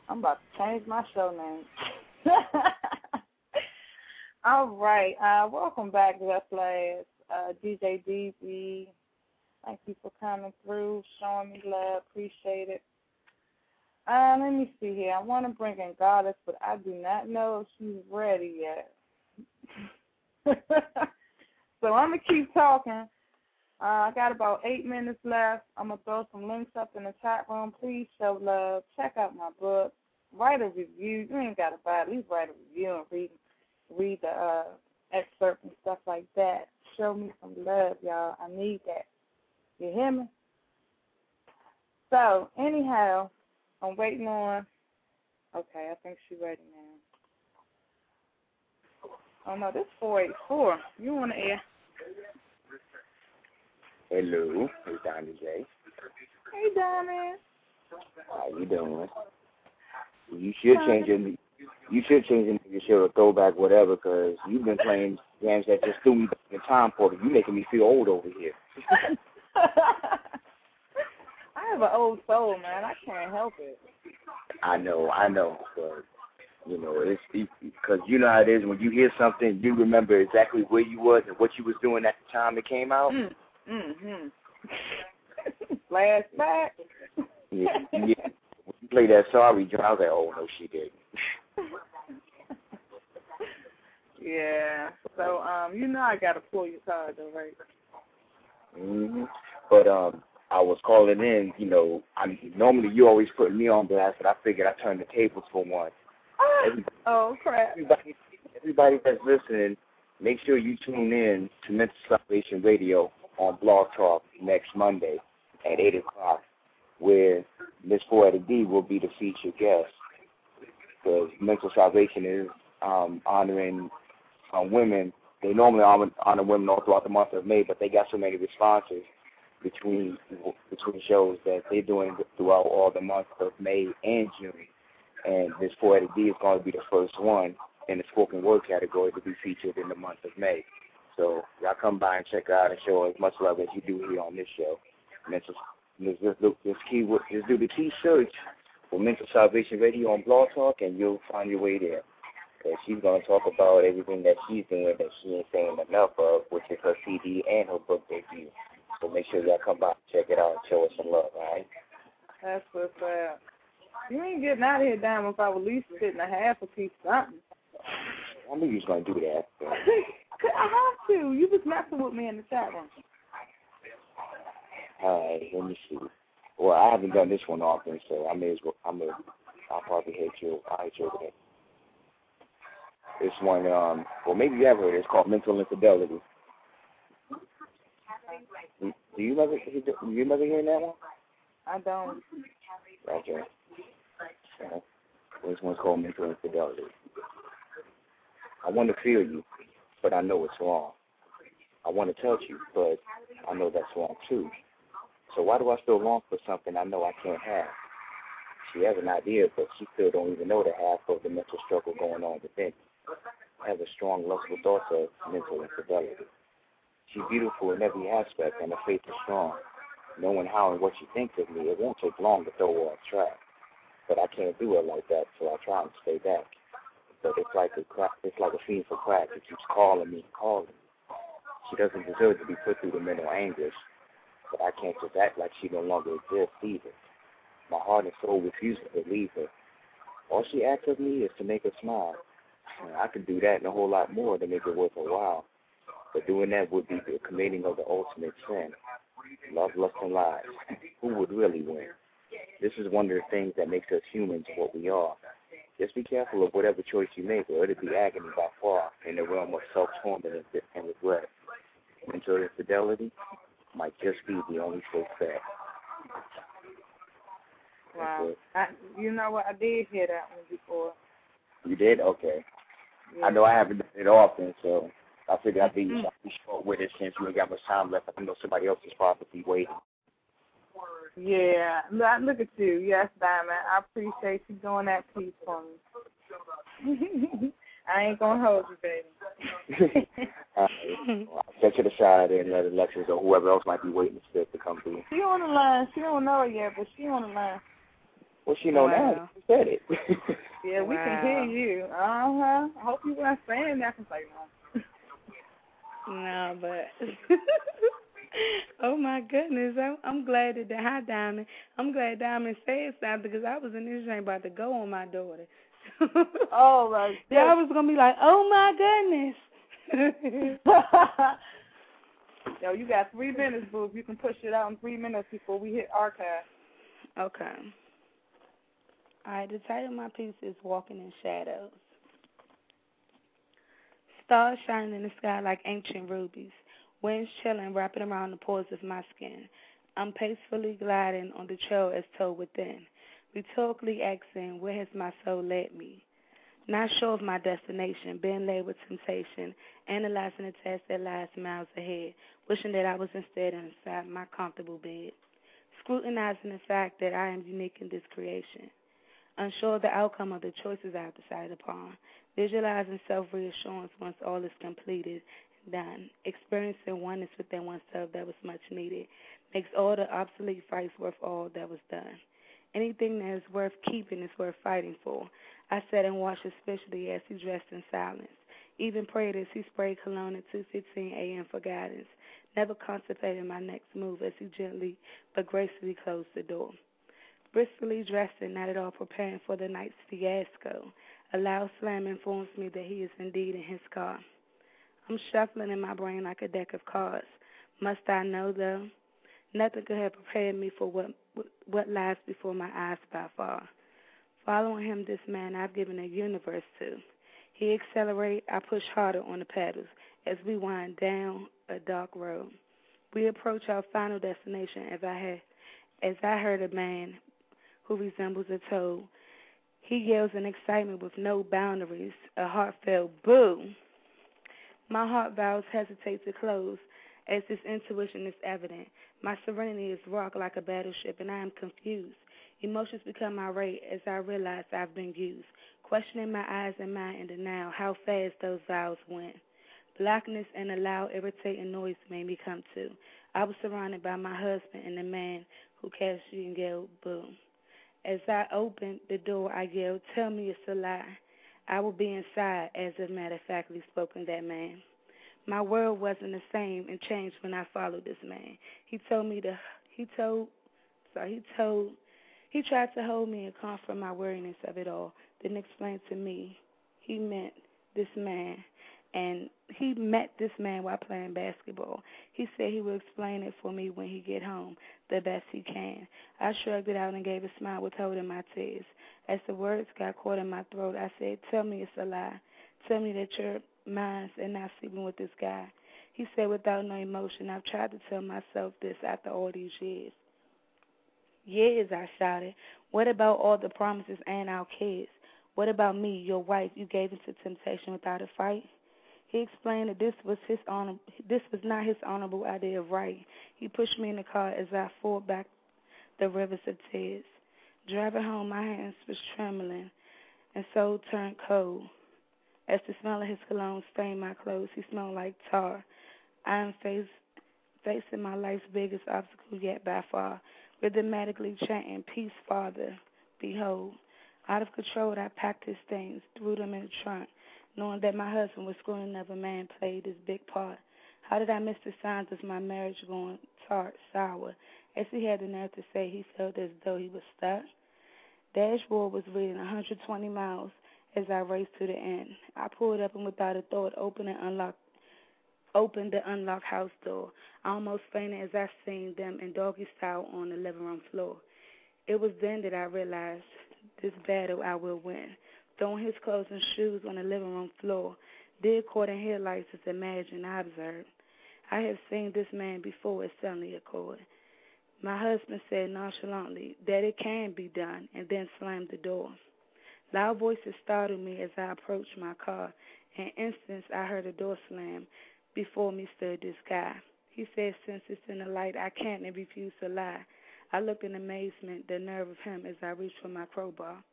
I'm about to change my show name. All right. Uh, welcome back, Last. Uh, DJ DB. Thank you for coming through, showing me love. Appreciate it. Uh, let me see here. I want to bring in Goddess, but I do not know if she's ready yet. so I'm going to keep talking. Uh, I got about eight minutes left. I'm going to throw some links up in the chat room. Please show love. Check out my book. Write a review. You ain't got to buy it. At least write a review and read read the uh, excerpt and stuff like that. Show me some love, y'all. I need that. You hear me? So, anyhow, I'm waiting on. Okay, I think she's ready now. Oh no, this 484. You the air? Hello, it's Donnie J. Hey, Diamond. How you doing? You should change your you should change your nigga show to throwback whatever because you've been playing games that just threw me back in time portal. You making me feel old over here. I have an old soul, man. I can't help it. I know, I know, but you know, it's because you know how it is when you hear something, you remember exactly where you was and what you was doing at the time it came out. Mm, mm-hmm. Flashback. Yeah, yeah. When you play that sorry joint, I was like, oh no, she didn't. yeah. So um, you know I gotta pull your card though, right? Mm-hmm. But um, I was calling in. You know, I normally you always put me on blast, but I figured I turned the tables for once. Everybody, oh crap! Everybody, everybody that's listening, make sure you tune in to Mental Salvation Radio on Blog Talk next Monday at eight o'clock, where Miss Poetic D will be the featured guest. Because Mental Salvation is um, honoring um, women. They normally honor, women all throughout the month of May, but they got so many responses between between shows that they're doing throughout all the months of May and June. And Miss Poetic D is going to be the first one in the spoken word category to be featured in the month of May. So y'all come by and check out and show as much love as you do here on this show. Mental, just do the key search for Mental Salvation Radio on Blog Talk, and you'll find your way there. Because she's going to talk about everything that she's doing that she ain't saying enough of, which is her CD and her book debut. So make sure y'all come by and check it out and show us some love, all right? That's what's up. You ain't getting out of here, Diamond, if I at least sitting a half a piece something. I knew you was going to do that. But... I have to. You was messing with me in the chat room. All right, let me see. Well, I haven't done this one often, so I may as well. I may. I'll probably hit you. I'll hit you over there. This one, um, well, maybe you have heard it. It's called Mental Infidelity. Do you ever, do you ever hear that one? I don't. Roger. Okay. This one's called Mental Infidelity. I want to feel you, but I know it's wrong. I want to touch you, but I know that's wrong too. So why do I still long for something I know I can't have? She has an idea, but she still don't even know the half of the mental struggle going on within. I have a strong, lustful thoughts of mental infidelity. She's beautiful in every aspect, and her faith is strong. Knowing how and what she thinks of me, it won't take long to throw her off track. But I can't do it like that, so I try and stay back. But it's like a crack, it's like a fiend for crack. It keeps calling me, calling. She doesn't deserve to be put through the mental anguish, but I can't just act like she no longer exists either. My heart and soul refuse to believe her. All she asks of me is to make her smile. I could do that and a whole lot more to make it worth her while. But doing that would be the committing of the ultimate sin. Love, lust, and lies. Who would really win? This is one of the things that makes us humans what we are. Just be careful of whatever choice you make, or it'll be agony by far in the realm of self-torment and regret. Mental infidelity might just be the only safe bet. Wow. I, you know what? I did hear that one before. You did? Okay. Yeah. I know I haven't done it often, so I figured I'd be, Mm-hmm. I'd be short with it since you ain't got much time left. I know somebody else is probably waiting. Yeah, look, look at you. Yes, Diamond. I appreciate you doing that piece for me. I ain't gonna hold you, baby. uh, I'll set you aside and let Alexis or whoever else might be waiting to to come through. she on the line. She don't know it yet, but she on the line. Well, she know Wow. now. She said it. Yeah, we Wow. can hear you. Uh huh. I hope you weren't saying that. I can say no. No, but oh my goodness, I'm I'm glad that the hi Diamond. I'm glad Diamond said something because I was in this thing about to go on my daughter. oh my Yeah, I was gonna be like, oh my goodness. Yo, you got three minutes, boo. You can push it out in three minutes before we hit archive. Okay. All right, the title of my piece is Walking in Shadows. Stars shining in the sky like ancient rubies, winds chilling, wrapping around the pores of my skin. I'm peacefully gliding on the trail as told within, rhetorically asking, Where has my soul led me? Not sure of my destination, being led with temptation, analyzing the task that lies miles ahead, wishing that I was instead inside my comfortable bed, scrutinizing the fact that I am unique in this creation, unsure of the outcome of the choices I have decided upon, visualizing self reassurance once all is completed done, experiencing oneness within oneself that was much needed, makes all the obsolete fights worth all that was done. Anything that is worth keeping is worth fighting for. I sat and watched especially as he dressed in silence. Even prayed as he sprayed cologne at 2:15 a.m. for guidance. Never contemplated my next move as he gently but gracefully closed the door. Briskly dressed and not at all preparing for the night's fiasco. A loud slam informs me that he is indeed in his car. I'm shuffling in my brain like a deck of cards. Must I know though? Nothing could have prepared me for what what lies before my eyes by far. Following him, this man I've given a universe to. He accelerate, I push harder on the pedals as we wind down a dark road. We approach our final destination as I had as I heard a man who resembles a toad. He yells in excitement with no boundaries, a heartfelt boo. My heart valves hesitate to close as this intuition is evident. My serenity is rocked like a battleship, and I am confused. Emotions become irate as I realize I've been used, questioning my eyes and mind in denial how fast those vows went. Blackness and a loud, irritating noise made me come to. I was surrounded by my husband and the man who casually yelled, Boom. As I opened the door, I yelled, Tell me it's a lie. I will be inside, as a matter of factly spoken that man. My world wasn't the same and changed when I followed this man. He told me to he told sorry, he told he tried to hold me and comfort my weariness of it all, then explained to me he meant this man and he met this man while playing basketball. He said he would explain it for me when he get home, the best he can. I shrugged it out and gave a smile withholding my tears. As the words got caught in my throat, I said, Tell me it's a lie. Tell me that you're mine and not sleeping with this guy. He said without no emotion, I've tried to tell myself this after all these years. Years, I shouted. What about all the promises and our kids? What about me, your wife? You gave into temptation without a fight? He explained that this was his honor. This was not his honorable idea of right. He pushed me in the car as I fought back the rivers of tears. Driving home, my hands was trembling, and so turned cold. As the smell of his cologne stained my clothes, he smelled like tar. I am face, facing my life's biggest obstacle yet by far, rhythmically chanting, Peace, Father, behold. Out of control, I packed his things, threw them in the trunk, knowing that my husband was screwing another man played this big part. How did I miss the signs of my marriage going tart, sour, as he had the nerve to say he felt as though he was stuck? Dashboard was reading 120 miles as I raced to the end. I pulled up and without a thought opened and unlocked opened the unlocked house door. I almost fainted as I seen them in doggy style on the living room floor. It was then that I realized this battle I will win. Throwing his clothes and shoes on the living room floor, did caught in headlights as imagined I observed. I have seen this man before, it suddenly occurred. My husband said nonchalantly that it can be done and then slammed the door. Loud voices startled me as I approached my car. In instance, I heard a door slam. Before me stood this guy. He said, Since it's in the light, I can't and refuse to lie. I looked in amazement, the nerve of him, as I reached for my crowbar.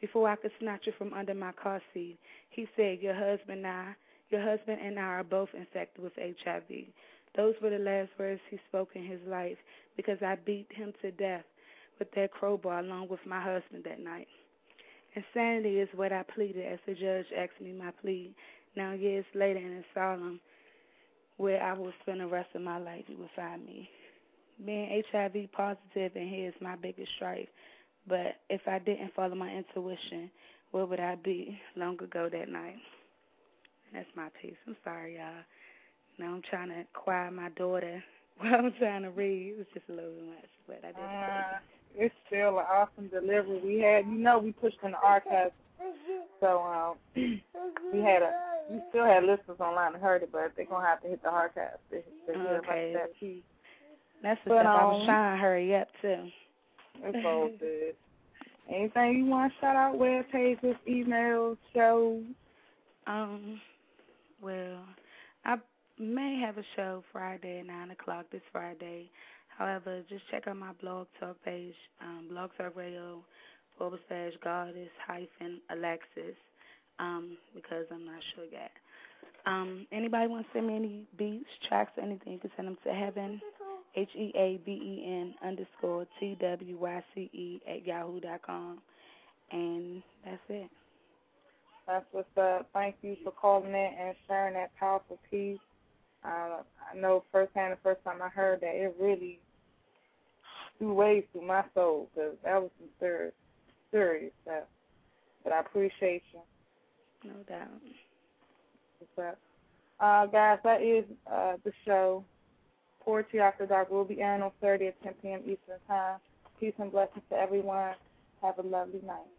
Before I could snatch it from under my car seat, he said, Your husband and I, your husband and I are both infected with HIV. Those were the last words he spoke in his life because I beat him to death with that crowbar along with my husband that night. Insanity is what I pleaded as the judge asked me my plea. Now, years later in a asylum, where I will spend the rest of my life, you will find me. Being HIV positive and here is my biggest strife. But if I didn't follow my intuition, where would I be long ago that night? That's my piece. I'm sorry, y'all. Now I'm trying to quiet my daughter while I'm trying to read. It was just a little bit much, but I did. Uh, it's still an awesome delivery. We had, you know, we pushed in the archives, so um, we had a, we still had listeners online that heard it, but they're gonna have to hit the archives to, to hear Okay. about that piece. That's the But, stuff I was um, trying to hurry up too. It's all good. Anything you want to shout out? Web pages, emails, shows. Um, well, I may have a show Friday at nine o'clock this Friday. However, just check out my blog talk page, um, Blog Talk Radio forward slash Goddess hyphen Alexis, um, because I'm not sure yet. Um, anybody want to send me any beats, tracks, anything? You can send them to Heaven, H E A B E N underscore T W Y C E at yahoo dot com, and that's it. That's what's up. Thank you for calling in and sharing that powerful piece. Uh, I know firsthand the first time I heard that, it really threw waves through my soul because that was some serious, serious stuff. But I appreciate you. No doubt. What's up? Uh, guys, that is uh, the show. Poetry After Dark will be airing on Thursday at 10 p.m. Eastern Time. Peace and blessings to everyone. Have a lovely night.